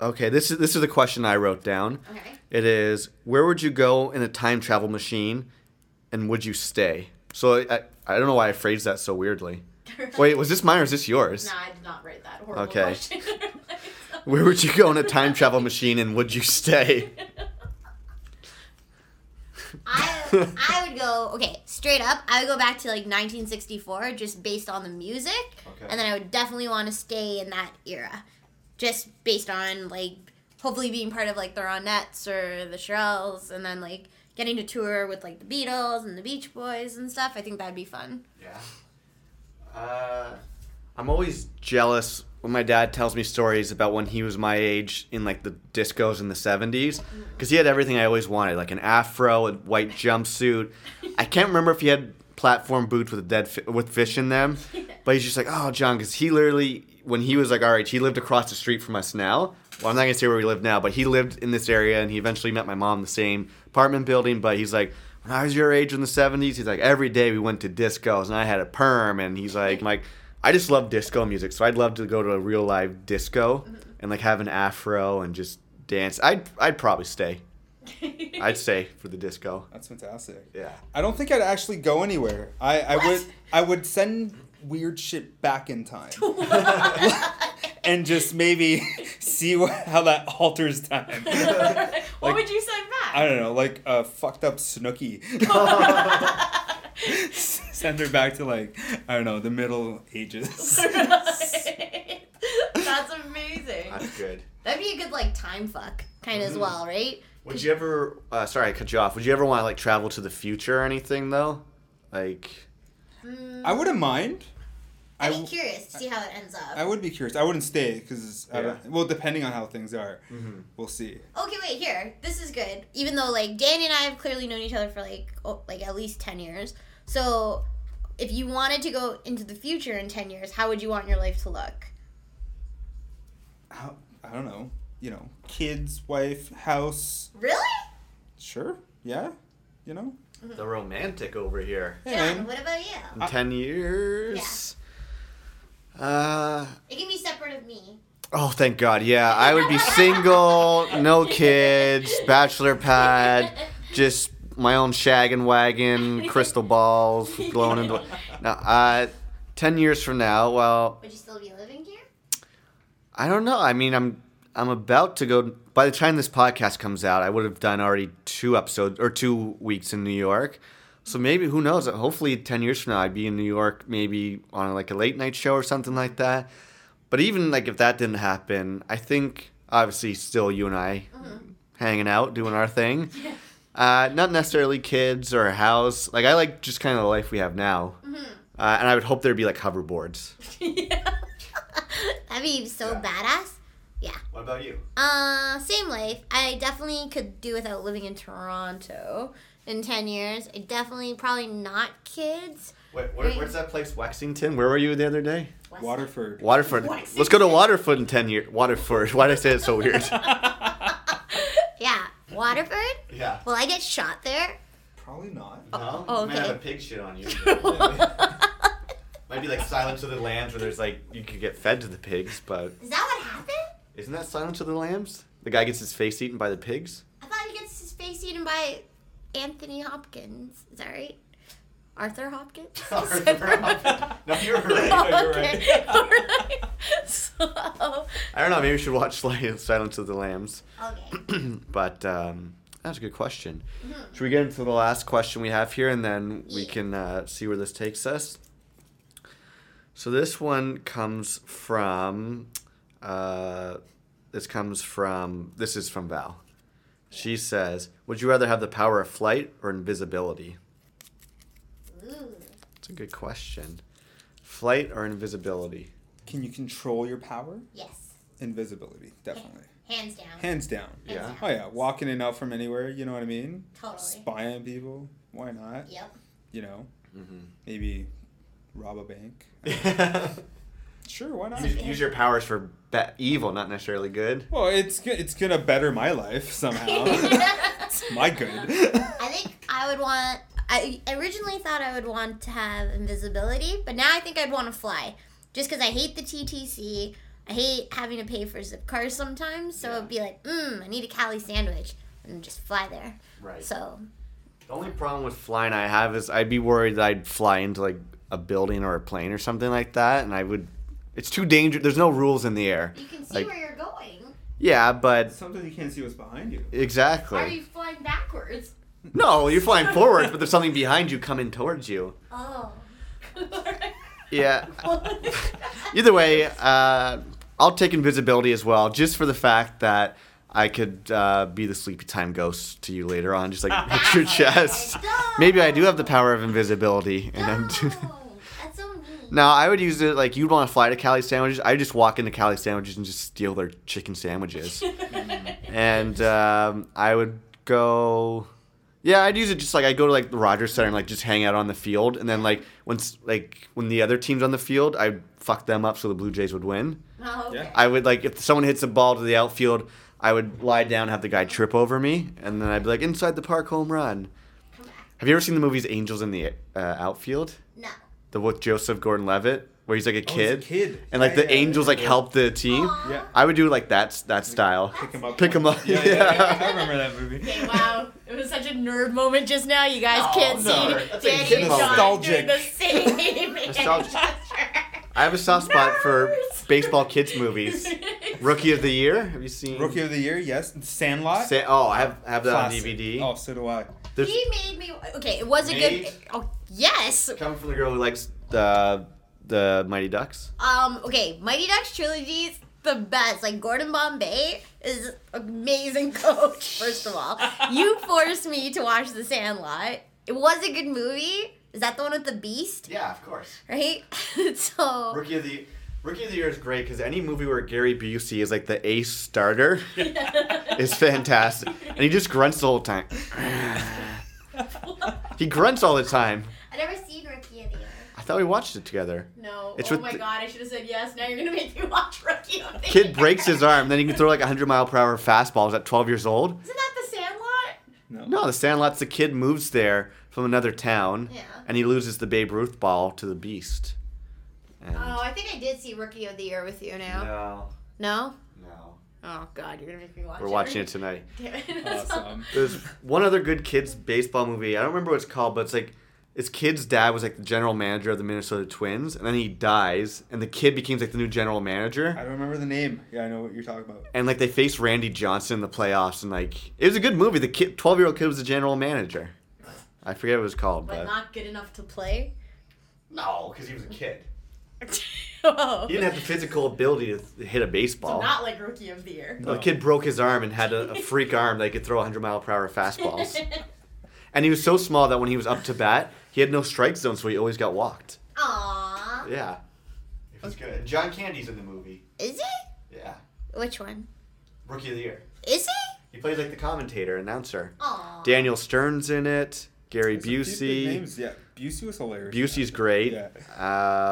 okay, this is this is the question I wrote down.
okay.
It is where would you go in a time travel machine, and would you stay? So I I don't know why I phrased that so weirdly. Wait, was this mine or is this yours?
No, I did not write that horrible
Okay.
question.
Where would you go in a time travel machine, and would you stay?
I I would go okay straight up. I would go back to like 1964 just based on the music,
Okay.
and then I would definitely want to stay in that era, just based on like hopefully being part of like the Ronettes or the Shirelles, and then like getting to tour with like the Beatles and the Beach Boys and stuff. I think that'd be fun.
Yeah. Uh, I'm always jealous when my dad tells me stories about when he was my age in like the discos in the 70s because he had everything I always wanted, like an afro, a white jumpsuit. I can't remember if he had platform boots with a dead fi- with fish in them, but he's just like, oh, John, because he literally when he was like all right he lived across the street from us now. Well, I'm not gonna say where we live now, but he lived in this area, and he eventually met my mom in the same apartment building. But he's like, when I was your age in the 70s, he's like, every day we went to discos, and I had a perm, and he's like, like, I just love disco music, so I'd love to go to a real live disco mm-hmm. and like have an afro and just dance. I'd I'd probably stay. I'd stay for the disco.
That's fantastic.
Yeah.
I don't think I'd actually go anywhere. I, I would I would send weird shit back in time and just maybe see what, how that alters time.
what would you send back?
I don't know, like a fucked up Snooki. Send her back to like I don't know the Middle Ages.
That's amazing.
That's good.
That'd be a good like time fuck kind of as well, right?
Would you ever? Uh, sorry, I cut you off. Would you ever want to like travel to the future or anything though? Like,
Mm,
I wouldn't mind. I,
I'd be curious to see how it ends up.
I would be curious. I wouldn't stay because
Yeah.
well, depending on how things are,
mm-hmm.
we'll see.
Okay, wait here. This is good. Even though like Danny and I have clearly known each other for like oh, like at least ten years. So, if you wanted to go into the future in ten years, how would you want your life to look?
How I don't know. You know, kids, wife, house.
Really?
Sure. Yeah. You know.
the romantic over here.
Hey,
John, what about you?
In ten years. Uh.
It can be separate of me.
Oh, thank God. Yeah, I would be single, no kids, bachelor pad, just my own shaggin' wagon, crystal balls glowing in the. No, uh, ten years from now, well,
Would you still be living here?
I don't know. I mean, I'm I'm about to go. By the time this podcast comes out, I would have done already two episodes or two weeks in New York. So maybe who knows? Hopefully, ten years from now, I'd be in New York, maybe on like a late night show or something like that. But even like if that didn't happen, I think obviously still you and I hanging out, doing our thing. Uh, not necessarily kids or a house. Like I like just kind of the life we have now. Uh, and I would hope there'd be like hoverboards.
yeah.
That'd be so
Yeah.
badass. Yeah.
What about you?
Uh, same life. I definitely could do without living in Toronto in 10 years. I definitely, probably not kids.
Wait, where, where's that place, Wexington? Where were you the other day?
Waterford.
Waterford.
Wexington.
Let's go to Waterford in 10 years. Waterford. Why did I say it so weird?
Yeah, Waterford?
yeah.
Will I get shot there?
Probably not.
No?
oh,
You might have a pig shit on you. might be like Silence of the Lambs where there's like, you could get fed to the pigs, but
Is that what happened?
isn't that Silence of the Lambs? The guy gets his face eaten by the pigs?
I thought he gets his face eaten by Anthony Hopkins. Is that right? Arthur Hopkins? Arthur Hopkins.
No, you're right.
Okay.
Alright. So,
I don't know. Maybe we should watch Silence of the Lambs.
Okay.
but um, that's a good question. Should we get into the last question we have here and then we can uh, see where this takes us? So this one comes from. Uh, this comes from. This is from Val. She says, "Would you rather have the power of flight or invisibility?"
Ooh.
It's a good question. Flight or invisibility?
Can you control your power?
Yes.
Invisibility, definitely.
Hands down.
Hands down.
Hands
Yeah.
down.
Oh yeah, walking in and out from anywhere. You know what I mean?
Totally.
Spy on people. Why not?
Yep.
You know,
Mm-hmm.
maybe rob a bank. Sure, why not?
use, use your powers for ba- evil, not necessarily good.
Well, it's go- it's gonna better my life somehow. it's my good.
I think I would want. I originally thought I would want to have invisibility, but now I think I'd want to fly. Just because I hate the TTC. I hate having to pay for zip cars sometimes. So
Yeah.
it'd be like, mm, I need a Cali sandwich. And just fly there.
Right.
So,
The only problem with flying I have is I'd be worried that I'd fly into like a building or a plane or something like that, and I would. It's too dangerous. There's no rules in the air.
you can see
Like-
where you're going.
Yeah, but
Sometimes you can't see what's behind you.
Exactly.
Are you flying backwards?
No, you're flying forward, but there's something behind you coming towards you.
Oh.
Yeah. Either way, uh, I'll take invisibility as well, just for the fact that I could uh, be the sleepy time ghost to you later on, just like hit your chest. Maybe I do have the power of invisibility, and I'm.
No, that's so mean.
No, I would use it like you'd want to fly to Cali sandwiches. I just walk into Cali sandwiches and just steal their chicken sandwiches, and um, I would go. Yeah, I'd use it just like I go to like the Rogers Center and like just hang out on the field, and then like once like when the other team's on the field, I'd fuck them up so the Blue Jays would win.
Oh, okay.
Yeah.
I would like if someone hits a ball to the outfield, I would lie down, have the guy trip over me, and then I'd be like inside the park home run. Have you ever seen the movies Angels in the uh, Outfield?
No.
The with Joseph Gordon-Levitt, where he's like a
Oh, he's a
kid,
kid.
and like
Yeah,
the
yeah,
Angels like help the team.
Yeah.
I would do like that that style.
Pick him up.
Pick 'em up,
Yeah,
yeah.
yeah. I remember that movie.
Okay, wow. It was such a nerd moment just now. You guys
Oh,
can't
no.
see
That's a
Danny
kid
and. John doing
Nostalgic.
the same
Nostalgic. I have a soft spot for baseball kids movies. Rookie of the Year. Have you seen?
Rookie of the Year, yes. Sandlot.
Sa- oh, I have I have that
Classic.
on DVD.
Oh, so do I.
There's
He made me. Okay, it was a good. Oh yes.
coming from the girl who likes the the Mighty Ducks.
Um. Okay, Mighty Ducks trilogies.
the best. Like Gordon Bombay is amazing coach. First of all, you forced me to watch The Sandlot. It was a good movie. Is that the one with the beast?
Yeah, of course.
Right. so
Rookie of the Rookie of the Year is great because any movie where Gary Busey is like the ace starter is fantastic, and he just grunts the whole time. he grunts all the time.
I never seen Rookie of the Year.
I thought we watched it together.
No.
It's
oh
with
my
the-
god, I should have said yes. Now you're gonna make me watch Rookie of the
Kid
Year.
breaks his arm, then he can throw like a hundred mile per hour fastballs at 12 years old.
Isn't that the Sandlot?
No, No, the Sandlot's the kid moves there from another town,
Yeah.
and he loses the Babe Ruth ball to the Beast. And
Oh, I think I did see Rookie of the Year with you now.
no,
No?
no,
Oh God, you're gonna make me watch it.
we're
it.
watching it tonight.
Awesome.
There's one other good kids baseball movie. I don't remember what it's called, but it's like his kid's dad was like the general manager of the Minnesota Twins, and then he dies, and the kid becomes like the new general manager.
I don't remember the name. Yeah, I know what you're talking about.
And like they faced Randy Johnson in the playoffs, and like it was a good movie. The kid, twelve year old kid, was the general manager. I forget what it was called,
But
but
not good enough to play.
no, because he was a kid.
oh.
He didn't have the physical ability to hit a
So
baseball.
not like Rookie of the Year.
The kid broke his arm and had a, a freak arm that he could throw 100 mile per hour fastballs. And he was so small that when he was up to bat, he had no strike zone, so he always got walked.
Aww.
Yeah. It was good. John Candy's in the movie.
Is he?
Yeah.
Which one?
Rookie of the Year.
Is he?
He plays like the commentator, announcer.
Aww.
Daniel Stern's in it. Gary
There's a few big
Busey.
Names. Yeah, Busey was hilarious.
Busey's great.
Yeah.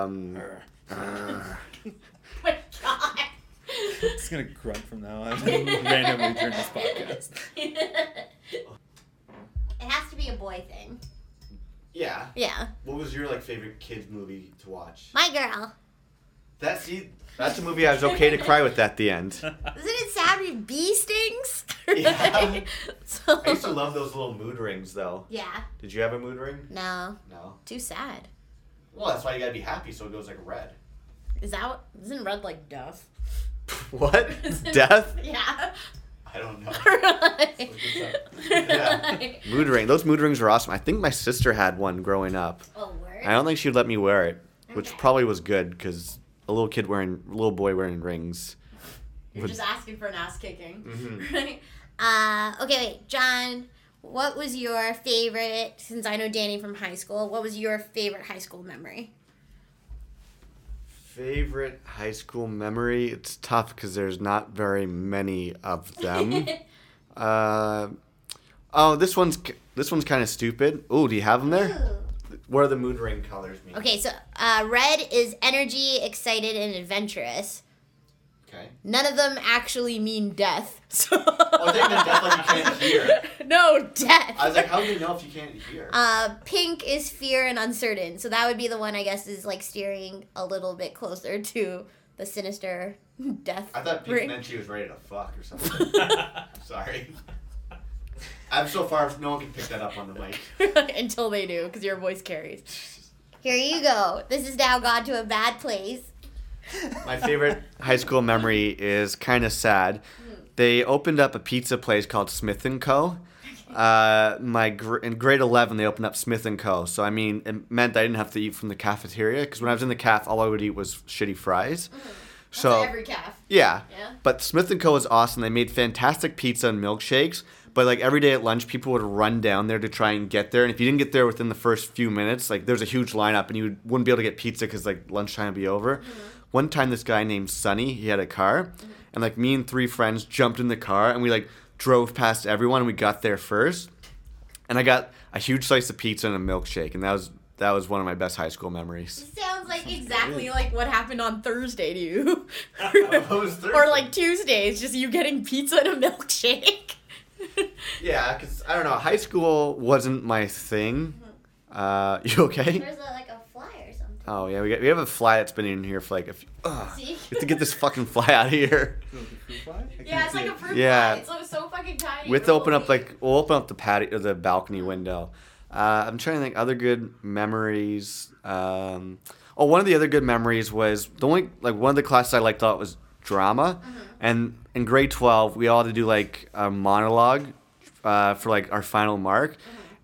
Um, uh,
my god.
Just gonna grunt from now on randomly during this podcast.
It has to be a boy thing.
yeah.
Yeah.
What was your like favorite kids movie to watch?
My girl.
That see, that's a movie I was okay to cry with at the end.
Isn't it sad when bee stings?
Yeah.
so,
I used to love those little mood rings though.
yeah.
Did you have a mood ring?
No.
No.
Too sad.
Well, that's why you gotta be happy, so it goes like red.
Is that what? Isn't red like death?
what? Death?
Yeah.
I don't know.
Right.
Yeah. Mood ring. Those mood rings were awesome. I think my sister had one growing up.
Oh, word.
I don't think she'd let me wear it, which
Okay.
probably was good because a little kid wearing, a little boy wearing rings.
You're
Would-
just asking for an ass kicking.
Mhm.
Right?
Uh, okay, wait, John. What was your favorite? Since I know Danny from high school, what was your favorite high school memory?
Favorite high school memory? It's tough because there's not very many of them. uh, oh, this one's this one's kind of stupid. Oh, do you have them there? What are the mood ring colors mean?
Okay, so uh, red is energy, excited, and adventurous.
Okay.
None of them actually mean death. So
Oh, they meant death like you can't hear.
No, death.
I was like, how do you know if you can't hear?
Uh, pink is fear and uncertain. So that would be the one I guess is like steering a little bit closer to the sinister death.
I thought. Pete meant she was ready to fuck or something. Sorry. I'm so far, no one can pick that up on the mic.
Until they do, because your voice carries.
Here you go. This has now gone to a bad place.
My favorite high school memory is kind of sad. They opened up a pizza place called Smith and Co. Uh, my gr- in grade eleven, they opened up Smith and Co. So I mean, it meant I didn't have to eat from the cafeteria because when I was in the caf, all I would eat was shitty fries. So
So every calf.
yeah.
Yeah.
But Smith and Co was awesome. They made fantastic pizza and milkshakes. But like every day at lunch, people would run down there to try and get there. And if you didn't get there within the first few minutes, like there's a huge lineup, and you wouldn't be able to get pizza because like lunchtime would be over. One time, this guy named Sonny, he had a car, and like me and three friends jumped in the car, and we like drove past everyone, and we got there first. And I got a huge slice of pizza and a milkshake, and that was that was one of my best high school memories.
Sounds like exactly like what happened on Thursday to you.
was
or like Tuesdays, just you getting pizza and a milkshake.
Yeah, because I don't know, high school wasn't my thing. Uh, you okay?
There's a, like a fly or something.
Oh yeah, we got, we have a fly that's been in here for like a few. Ugh.
See?
We have to get this fucking fly out of here.
So the fruit fly? I
yeah, it's like a fruit
Yeah.
fly. It's so, so fucking tiny.
We have to open up like we'll open up the patio, or the balcony window. Uh, I'm trying to think other good memories. Um, oh, one of the other good memories was the only like one of the classes I like thought was drama, and in grade twelve we all had to do like a monologue uh, for like our final mark,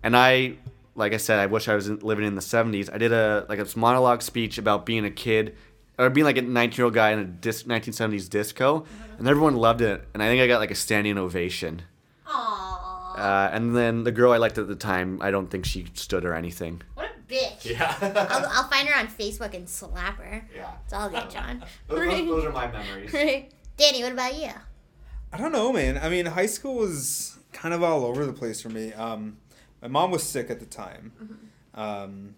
and I like I said I wish I was living in the '70s. I did a like a monologue speech about being a kid or being like a 19 year old guy in a dis- 1970s disco, and everyone loved it. And I think I got like a standing ovation.
Aww.
Uh, and then the girl I liked at the time, I don't think she stood or anything.
what a bitch.
Yeah.
I'll, I'll find her on Facebook and slap her.
yeah.
It's all good, John.
Those, those, those are my memories.
Right. Danny, what about you?
I don't know, man. I mean, high school was kind of all over the place for me. Um, my mom was sick at the time. Mm-hmm. Um,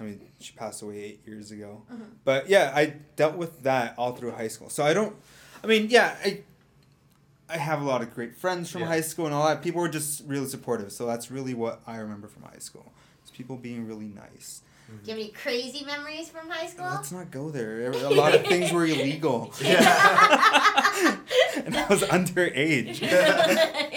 I mean, she passed away eight years ago. Mm-hmm. But yeah, I dealt with that all through high school. So I don't. I mean, yeah, I. I have a lot of great friends from
Yeah.
high school and all that. People were just really supportive. So that's really what I remember from high school. It's people being really nice. Mm-hmm.
Do you have any crazy memories from high school?
Let's not go there. A lot of things were illegal. Yeah. and I was underage.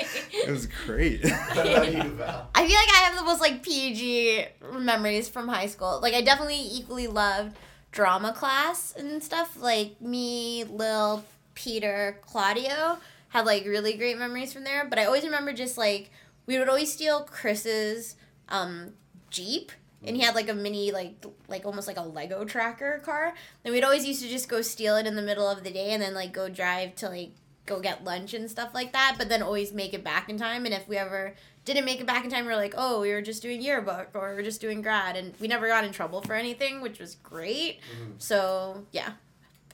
it was great.
I feel like I have the most like PG memories from high school. Like I definitely equally loved drama class and stuff. Like me, Lil, Peter, Claudio had like really great memories from there. But I always remember just like we would always steal Chris's um, Jeep. And he had like a mini, like like almost like a Lego tracker car. And we'd always used to just go steal it in the middle of the day, and then like go drive to like go get lunch and stuff like that. But then always make it back in time. And if we ever didn't make it back in time, we are like, oh, we were just doing yearbook or we are just doing grad, and we never got in trouble for anything, which was great. So yeah,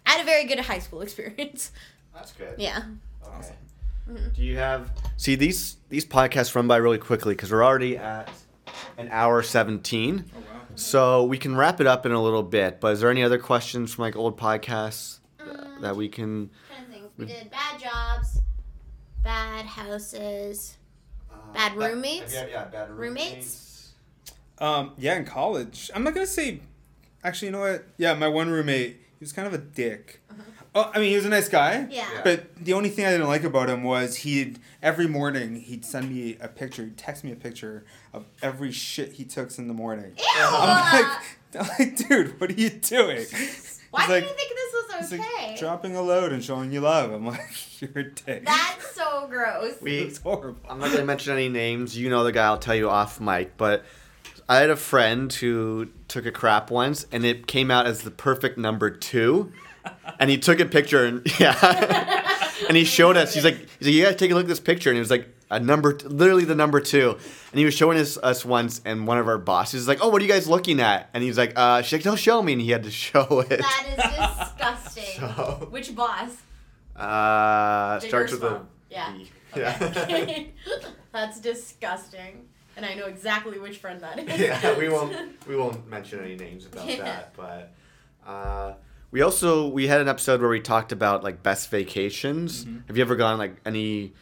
I had a very good high school experience.
That's good.
Yeah.
Okay. Do you have see these these podcasts run by really quickly because we're already at an hour seventeen,
Oh, wow.
so we can wrap it up in a little bit. But is there any other questions from like old podcasts
Um,
that we can?
Kind of things. We did bad jobs, bad houses. Bad roommates?
Yeah, bad
Roommates?
Um, yeah, in college. I'm not gonna say. Actually, you know what? Yeah, my one roommate. He was kind of a dick. Oh, I mean, he was a nice guy.
Yeah.
Yeah.
But the only thing I didn't like about him was he'd every morning he'd send me a picture, he'd text me a picture of every shit he took in the morning.
Ew!
I'm like, I'm like, dude, what are you doing?
Why
He's
did
like,
you think this was
he's
okay?
like dropping a load and showing you love. I'm like, you're a dick.
That's so gross.
We
it's horrible.
I'm not gonna mention any names. You know the guy. I'll tell you off mic. But I had a friend who took a crap once, and it came out as the perfect number two. And he took a picture, and yeah, and he showed us. He's like, he's like, you gotta take a look at this picture, and he was like a number, literally the number two. And he was showing us us once, and one of our bosses is like, oh, what are you guys looking at? And he's like, uh, she's like, don't show me, and he had to show it.
That is disgusting.
So,
Which boss?
uh,
Big
starts with a
small? Yeah.
B.
Okay.
Yeah.
That's disgusting. And I know exactly which friend that is.
yeah, we won't we won't mention any names about
Yeah.
that, but uh, we also we had an episode where we talked about like best vacations.
Mm-hmm.
Have you ever gone like any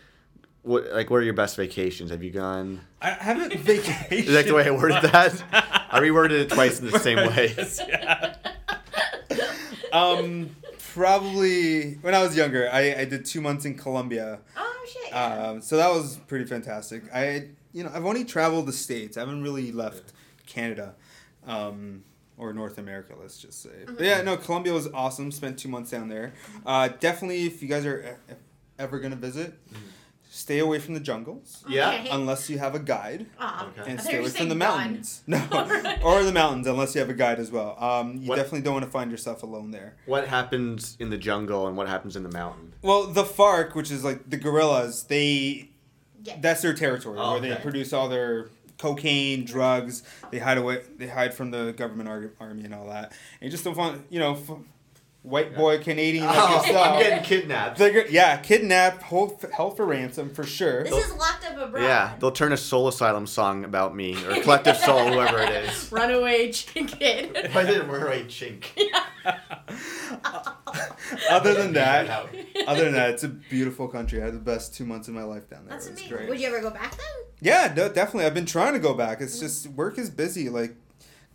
what like what are your best vacations? Have you gone?
I haven't vacation.
Is that the way I worded that? I reworded it twice in the same way.
Yes, yeah. um, probably when I was younger, I, I did two months in Colombia.
Oh shit. yeah.
Um, so that was pretty fantastic. I, you know, I've only traveled the states. I haven't really left Canada, um, or North America. Let's just say. But yeah, no, Colombia was awesome. Spent two months down there. Uh, definitely, if you guys are e- ever gonna visit, stay away from the jungles
Yeah.
Okay.
unless you have a guide.
Aw.
Okay.
And stay
you
away from
saying
the
gone.
mountains. No, or the mountains unless you have a guide as well. Um, you
What-
definitely don't want to find yourself alone there.
What happens in the jungle and what happens in the mountain?
Well, the FARC, which is like the guerrillas, they
Yeah.
that's their territory
Oh,
where they produce all their cocaine, drugs. They hide away. They hide from the government ar- army and all that. And you just don't want, you know, f- white boy Canadian like
Oh,
yourself.
I'm getting kidnapped.
They're- yeah, kidnapped, hold, held for ransom for sure.
this is locked up abroad.
Yeah, they'll turn a Soul Asylum song about me or Collective Soul, whoever it is.
Runaway chicken.
If I didn't wear a chink.
other than that, other than that, it's a beautiful country. I had the best two months of my life down there.
That's
It
amazing.
great.
Would you ever go back then?
Yeah, no, definitely. I've been trying to go back. It's mm. just work is busy. Like,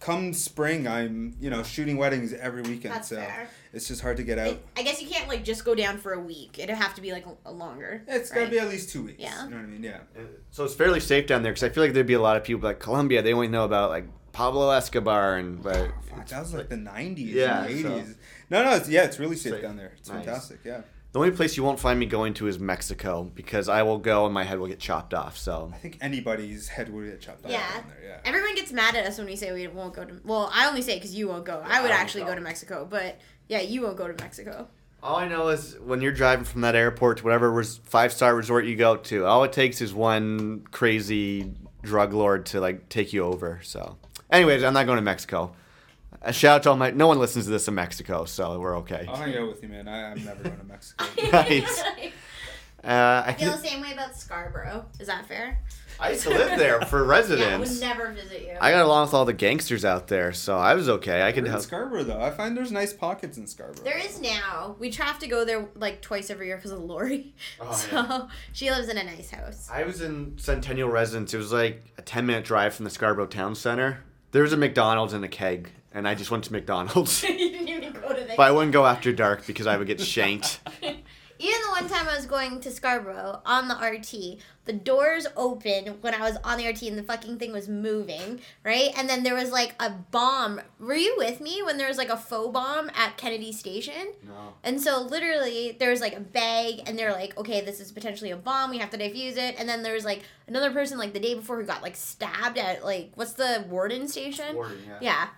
come spring, I'm you know shooting weddings every weekend,
That's
so
fair.
It's just hard to get out.
I, I guess you can't like just go down for a week. It'd have to be like a, a longer.
It's
right?
gotta be at least two weeks.
Yeah.
You know what I mean? Yeah.
Uh, so it's fairly safe down there because I feel like there'd be a lot of people like Colombia. They only know about like Pablo Escobar and but
Fuck, that was like the '90s,
Yeah,
and
so-
'80s. No, no, it's yeah, it's really safe
Safe.
down there. It's
Nice.
fantastic. Yeah.
the only place you won't find me going to is Mexico because I will go and my head will get chopped off. So
I think anybody's head would get chopped off
Yeah.
down there. Yeah.
Everyone gets mad at us when we say we won't go to. Well, I only say because you won't go. I would
I
actually go.
go.
to Mexico, but Yeah, you won't go to Mexico.
All I know is when you're driving from that airport to whatever res- five star resort you go to, all it takes is one crazy drug lord to like take you over. So, anyways, I'm not going to Mexico. A shout out to all my. No one listens to this in Mexico, so we're okay.
I'll hang out with you, man. I, I'm never going to Mexico.
Nice. Uh, I,
I feel the same way about Scarborough. Is that fair?
I used to live there for residents.
Yeah, I
residence.
would never visit you.
I got along with all the gangsters out there, so I was okay. I could
We're
help.
Scarborough, though. I find there's nice pockets in Scarborough.
there is now.
We try have to go there like twice every year because of Lori.
Oh,
so
yeah.
She lives in a nice house.
I was in Centennial Residence. It was like a 10 minute drive from the Scarborough Town Center. There was a McDonald's and a keg, and I just went to McDonald's.
you didn't even go to the.
but I wouldn't go after dark because I would get shanked.
Even the one time I was going to Scarborough on the RT, the doors opened when I was on the RT and the fucking thing was moving, right? And then there was like a bomb. Were you with me when there was like a faux bomb at Kennedy Station?
No.
And so literally there was like a bag and they're like, okay, this is potentially a bomb, we have to defuse it. And then there was like another person like the day before who got like stabbed at like what's the Warden station? Warden, yeah. Yeah.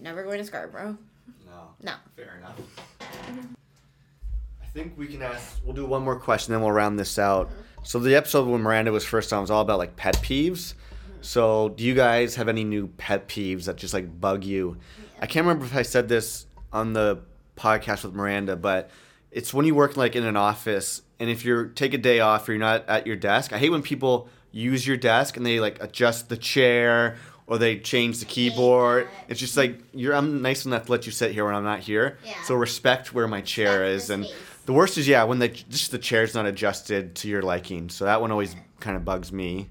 Never going to Scarborough.
No.
No.
Fair enough. I think we can ask. We'll do one more question, then we'll round this out. So the episode when Miranda was first on was all about like pet peeves. So do you guys have any new pet peeves that just like bug you? I can't remember if I said this on the podcast with Miranda, but it's when you work like in an office and if you're take a day off or you're not at your desk. I hate when people use your desk and they like adjust the chair or they change the keyboard. It's just like you're I'm nice enough to let you sit here when I'm not here.
Yeah.
So respect where my chair is and
space.
The worst is yeah when the just the chair's not adjusted to your liking. So that one always kind of bugs me.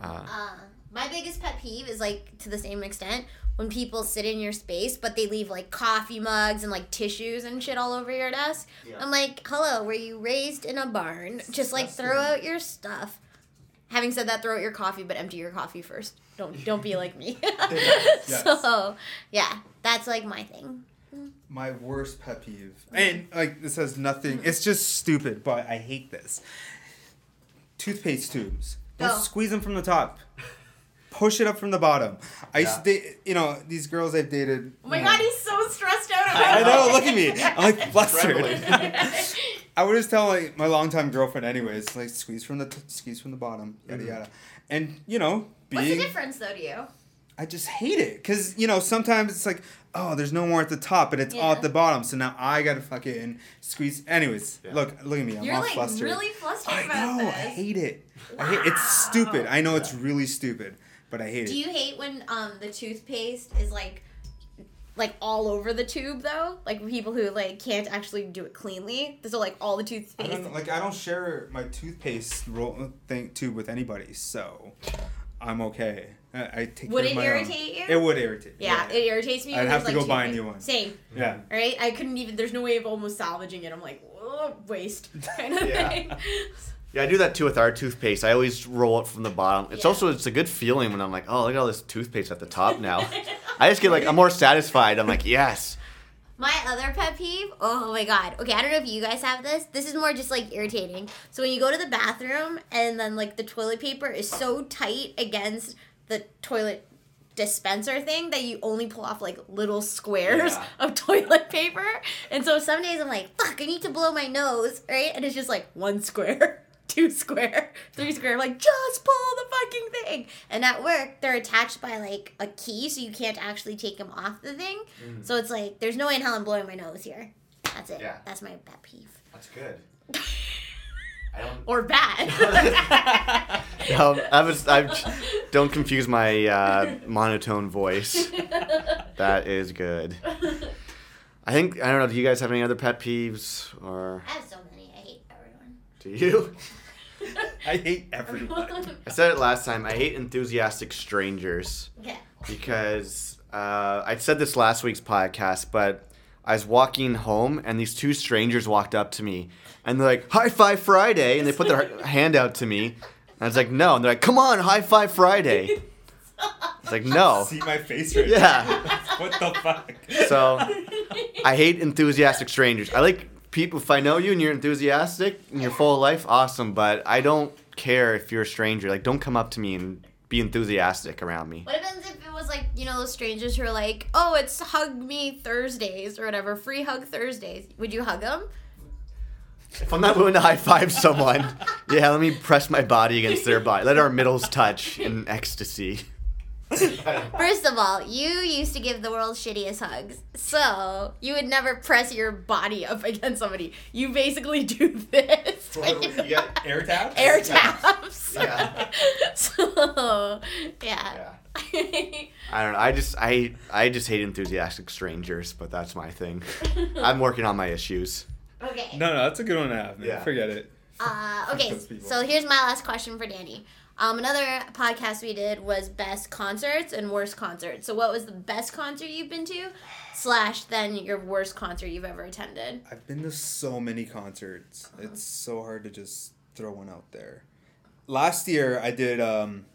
Uh,
Uh, my biggest pet peeve is like to the same extent when people sit in your space but they leave like coffee mugs and like tissues and shit all over your desk.
Yeah.
I'm like, hello, were you raised in a barn? Just like throw out your stuff.
Having said that, throw out your coffee, but empty your coffee first. Don't don't be like me.
Yes.
So yeah, that's like my thing.
My worst pet peeve. And like this has nothing. It's just stupid, but I hate this. Toothpaste tubes. Don't
Oh.
squeeze them from the top. Push it up from the bottom. I used
Yeah.
to date, you know, these girls I've dated.
Oh my
you know-
god, he's so stressed out about
I
about
know, look at me. I'm like flustered. I would just tell like my longtime girlfriend anyways, like squeeze from the t- squeeze from the bottom, yada
Mhm.
yada. And you know, be
What's the difference though to you?
I just hate it because you know sometimes it's like oh there's no more at the top and it's all at the bottom so now I gotta fucking squeeze. Anyways,
Yeah.
look look at me I'm
You're
all
like
flustered.
really flustered
I
about
know
this.
I hate it. I hate it's stupid. I know it's really stupid, but I hate
Do
it.
Do you hate when um the toothpaste is like like all over the tube though? Like people who like can't actually do it cleanly. So like all the
I
toothpaste.
don't like I don't share my toothpaste roll thing tube with anybody, so I'm okay. I, I take
Would
care
it
of my own.
irritate you?
It would irritate. me,
yeah, it irritates me.
I'd have to
like,
go buy a new one.
Same,
yeah.
right? I couldn't even. There's no way of almost salvaging it. I'm like, oh, waste kind of
Yeah.
thing.
Yeah, I do that too with our toothpaste. I always roll it from the bottom. It's
Yeah.
also it's a good feeling when I'm like, oh, look at all this toothpaste at the top now. I just get like I'm more satisfied. I'm like, yes.
My other pet peeve, oh my god. Okay, I don't know if you guys have this. This is more just like irritating. So when you go to the bathroom and then like the toilet paper is so tight against the toilet dispenser thing that you only pull off like little squares
Yeah.
of toilet paper. And so some days I'm like, fuck, I need to blow my nose, right? And it's just like
One square, two square, three square. I'm like, just pull the fucking thing.
And at work, they're attached by like a key, so you can't actually take them off the thing. Mm. So it's like, there's no way in hell I'm blowing my nose here. That's it.
Yeah.
That's my pet peeve.
That's good. I don't.
Or bad.
No, I was. I don't confuse my uh, monotone voice. That is good. I think I don't know. Do you guys have any other pet peeves, or
I have so many. I hate everyone.
do you?
I hate everyone.
I said it last time. I hate enthusiastic strangers.
Yeah.
because uh, I said this last week's podcast, but I was walking home and these two strangers walked up to me and they're like, "High Five Friday," and they put their hand out to me. And I was like, "No," and they're like, "Come on, High Five Friday." It's like, "No."
See my face right
Yeah.
now. what the fuck?
So I hate enthusiastic strangers. I like people. If I know you and you're enthusiastic and you're full of life, awesome. But I don't care if you're a stranger. Like, don't come up to me and be enthusiastic around me.
What happens if it was like like you know those strangers who are like, oh, it's hug me Thursdays or whatever, free hug Thursdays. Would you hug them?
If I'm not willing to high five someone, yeah, let me press my body against their body. Let our middles touch in ecstasy.
First of all, you used to give the world's shittiest hugs, so you would never press your body up against somebody. You basically do this.
You got-
Air taps?
Air taps.
Yeah.
so, yeah. yeah.
I don't know. I just I I just hate enthusiastic strangers, but that's my thing. I'm working on my issues.
Okay.
No, no, that's a good one to have, man.
Yeah.
Forget it.
Uh, okay, so here's my last question for Danny. Um, another podcast we did was best concerts and worst concerts. So, what was the best concert you've been to, slash then your worst concert you've ever attended?
I've been to so many concerts. It's so hard to just throw one out there. Last year I did um,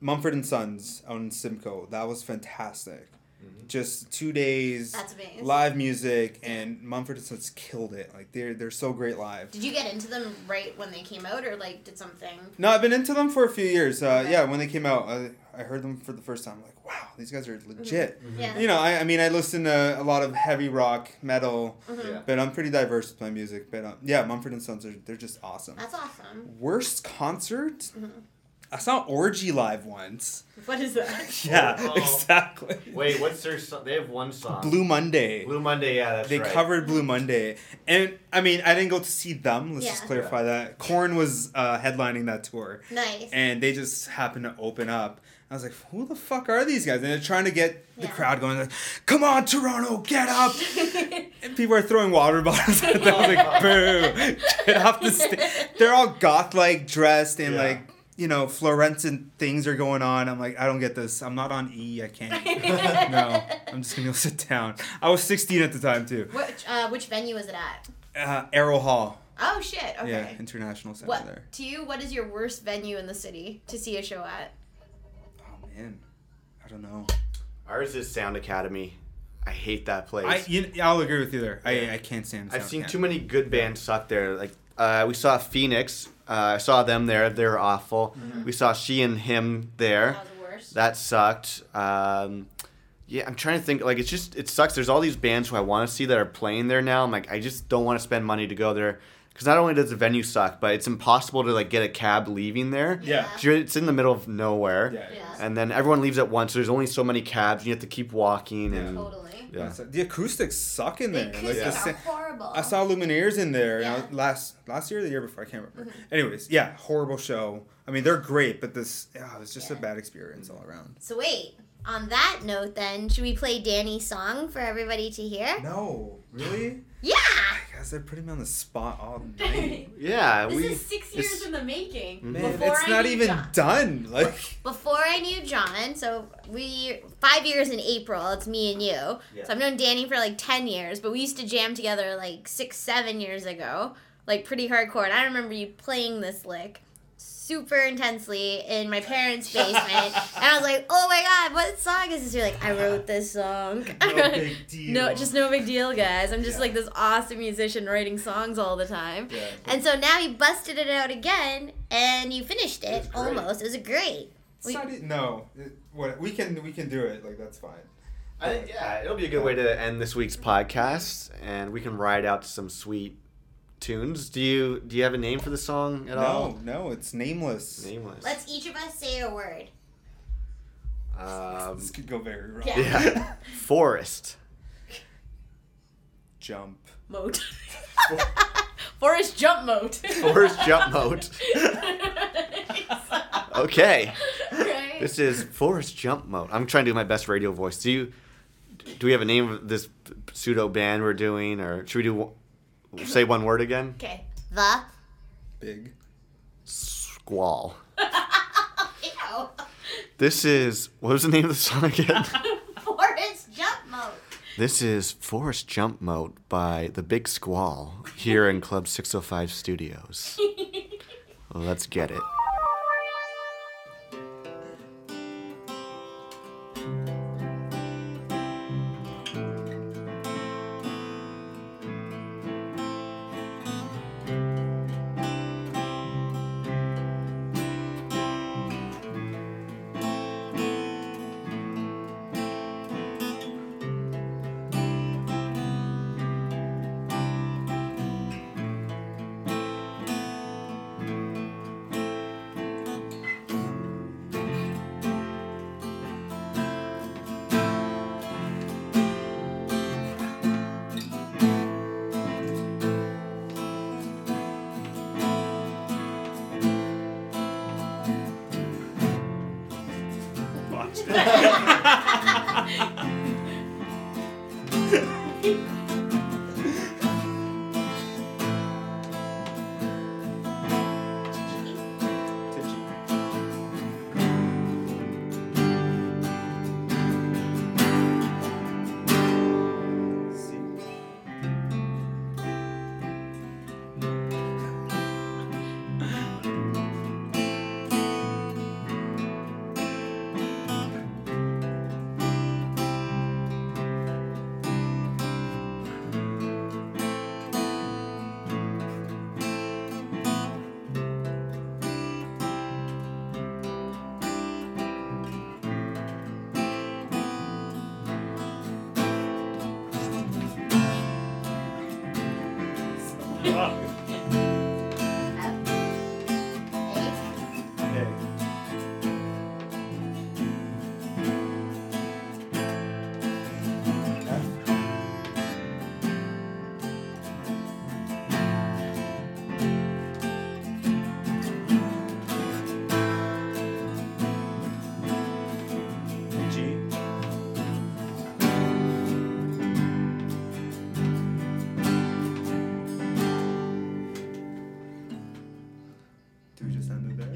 Mumford and Sons out in Simcoe. That was fantastic. Just two days,
That's
live music, and Mumford and Sons killed it. Like they're they're so great live.
Did you get into them right when they came out, or like did something?
No, I've been into them for a few years. Uh,
Okay.
Yeah, when they came out, I, I heard them for the first time. like, wow, these guys are legit.
Yeah.
You know, I, I mean, I listen to a lot of heavy rock, metal,
Mhm.
but I'm pretty diverse with my music. But um, yeah, Mumford and Sons are they're just awesome.
That's awesome.
Worst concert?
Mm-hmm.
I saw Orgy live once.
What is that?
Yeah,
Oh.
exactly.
Wait, what's their song? They have one song.
Blue Monday.
Blue Monday, yeah, that's
they
right.
covered Blue Monday, and I mean, I didn't go to see them. Let's just
Yeah.
clarify that. Korn was uh, headlining that tour.
Nice.
and they just happened to open up. I was like, who the fuck are these guys? And they're trying to get the
Yeah.
crowd going, like, come on, Toronto, get up. and people are throwing water bottles at them. I was like, boo, get off the stage. They're all goth like dressed and
Yeah.
like, you know, fluorescent things are going on. I'm like, I don't get this. I'm not on E. I can't. no, I'm just going to go sit down. I was 16 at the time, too.
which uh, which venue was it at?
Uh, Arrow Hall.
Oh shit. Okay.
Yeah, International Center
What
there.
to you? What is your worst venue in the city to see a show at?
Oh, man. I don't know.
Ours is Sound Academy. I hate that place.
I, you, I'll agree with you there.
Yeah.
I, I can't stand
I've seen
Camp.
too many good bands suck there. Like uh, we saw Phoenix. Uh, I saw them there. They were awful. We saw she and him there.
That was the worst.
That sucked. Um, yeah, I'm trying to think. Like, it's just it sucks. There's all these bands who I want to see that are playing there now. I'm like, I just don't want to spend money to go there because not only does the venue suck, but it's impossible to like get a cab leaving there.
Yeah.
'Cause you're- It's in the middle of nowhere.
Yeah.
Yeah.
And then everyone leaves at once. So there's only so many cabs. You have to keep walking. And
Totally.
yeah.
The acoustics suck in
The
there. Like
acoustics
the
are horrible.
I saw Lumineers in there
Yeah.
you know, last last year or the year before. I can't remember.
Mm-hmm.
Anyways, yeah, horrible show. I mean, they're great, but this yeah, it was just a bad experience all around.
So wait. On that note, then, should we play Danny's song for everybody to hear?
No, really?
Yeah.
Guys, they're putting me on the spot all night.
Yeah.
This
we,
is six
it's-
years in the making.
Man,
Before
it's
I
not even
John.
done. Like,
Before I knew John, so we five years in April. It's me and you.
Yeah.
So I've known Danny for like ten years, but we used to jam together like six, seven years ago, like pretty hardcore. And I remember you playing this lick super intensely in my parents' basement, and I was like, "Oh my god, what song is this?" You're like, "I wrote this song."
no big deal.
No, just no big deal, guys. I'm just
Yeah.
like this awesome musician writing songs all the time.
Yeah.
And so now you busted it out again, and you finished
It
it almost. It was great. We-
not no, it, what we can we can do it. Like that's fine.
I think yeah, it'll be a good way to end this week's podcast, and we can ride out to some sweet tunes. Do you do you have a name for the song at all?
No, no, it's nameless.
Nameless.
Let's each of us say a word.
Um,
This could go very wrong.
Yeah.
yeah. Forest.
Jump.
Moat. Forest jump moat.
Forest jump moat. Okay.
Right?
This is Forest Jump Mode. I'm trying to do my best radio voice. Do you? Do we have a name of this pseudo band we're doing, or should we do? One- Say one word again.
Okay. The.
Big.
Squall.
Ew.
This is what was the name of the song again?
Forest jump mode.
This is Forest Jump Mode by The Big Squall here in Club 605 Studios. Let's get it.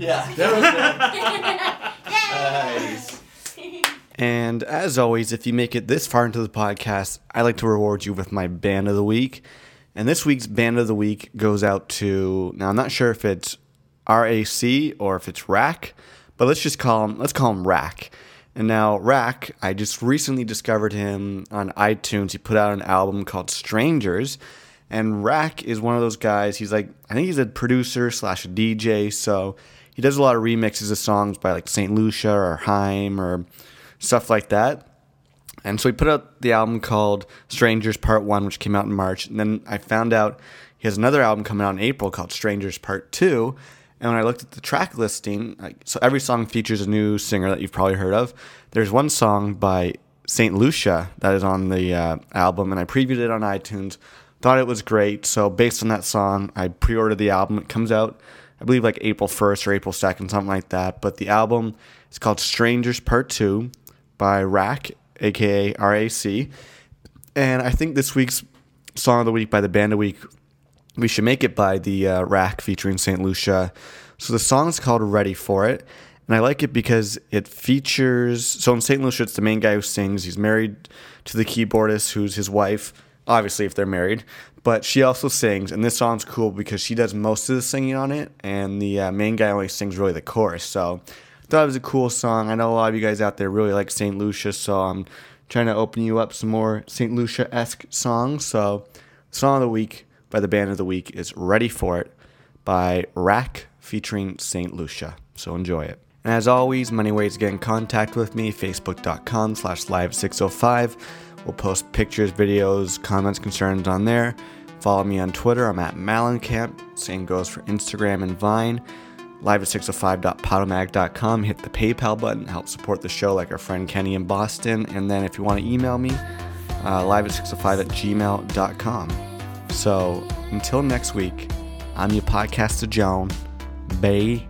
Yeah. nice. And as always, if you make it this far into the podcast, I like to reward you with my band of the week. And this week's band of the week goes out to now I'm not sure if it's RAC or if it's Rack, but let's just call him let's call him Rack. And now Rack, I just recently discovered him on iTunes. He put out an album called Strangers. And Rack is one of those guys. He's like, I think he's a producer slash DJ. So he does a lot of remixes of songs by like St. Lucia or HAIM or stuff like that. And so he put out the album called Strangers Part 1, which came out in March. And then I found out he has another album coming out in April called Strangers Part 2. And when I looked at the track listing, like, so every song features a new singer that you've probably heard of. There's one song by St. Lucia that is on the uh, album, and I previewed it on iTunes. Thought it was great. So based on that song, I pre-ordered the album. It comes out, I believe, like April 1st or April 2nd, something like that. But the album is called Strangers Part 2 by Rack, aka RAC. And I think this week's song of the week by the band of week, we should make it by the uh, Rack featuring St. Lucia. So the song is called Ready for It. And I like it because it features. So in St. Lucia, it's the main guy who sings. He's married to the keyboardist, who's his wife, obviously, if they're married. But she also sings. And this song's cool because she does most of the singing on it. And the uh, main guy only sings really the chorus. So I thought it was a cool song. I know a lot of you guys out there really like St. Lucia. So I'm trying to open you up some more St. Lucia esque songs. So, song of the week by the band of the week is Ready for It by Rack featuring St. Lucia. So enjoy it. And as always, many ways to get in contact with me, facebook.com slash live605. We'll post pictures, videos, comments, concerns on there. Follow me on Twitter. I'm at Malencamp. Same goes for Instagram and Vine. Live at 605.podomag.com. Hit the PayPal button. Help support the show like our friend Kenny in Boston. And then if you want to email me, uh, live at 605 at gmail.com. So until next week, I'm your podcaster, Joan. Bay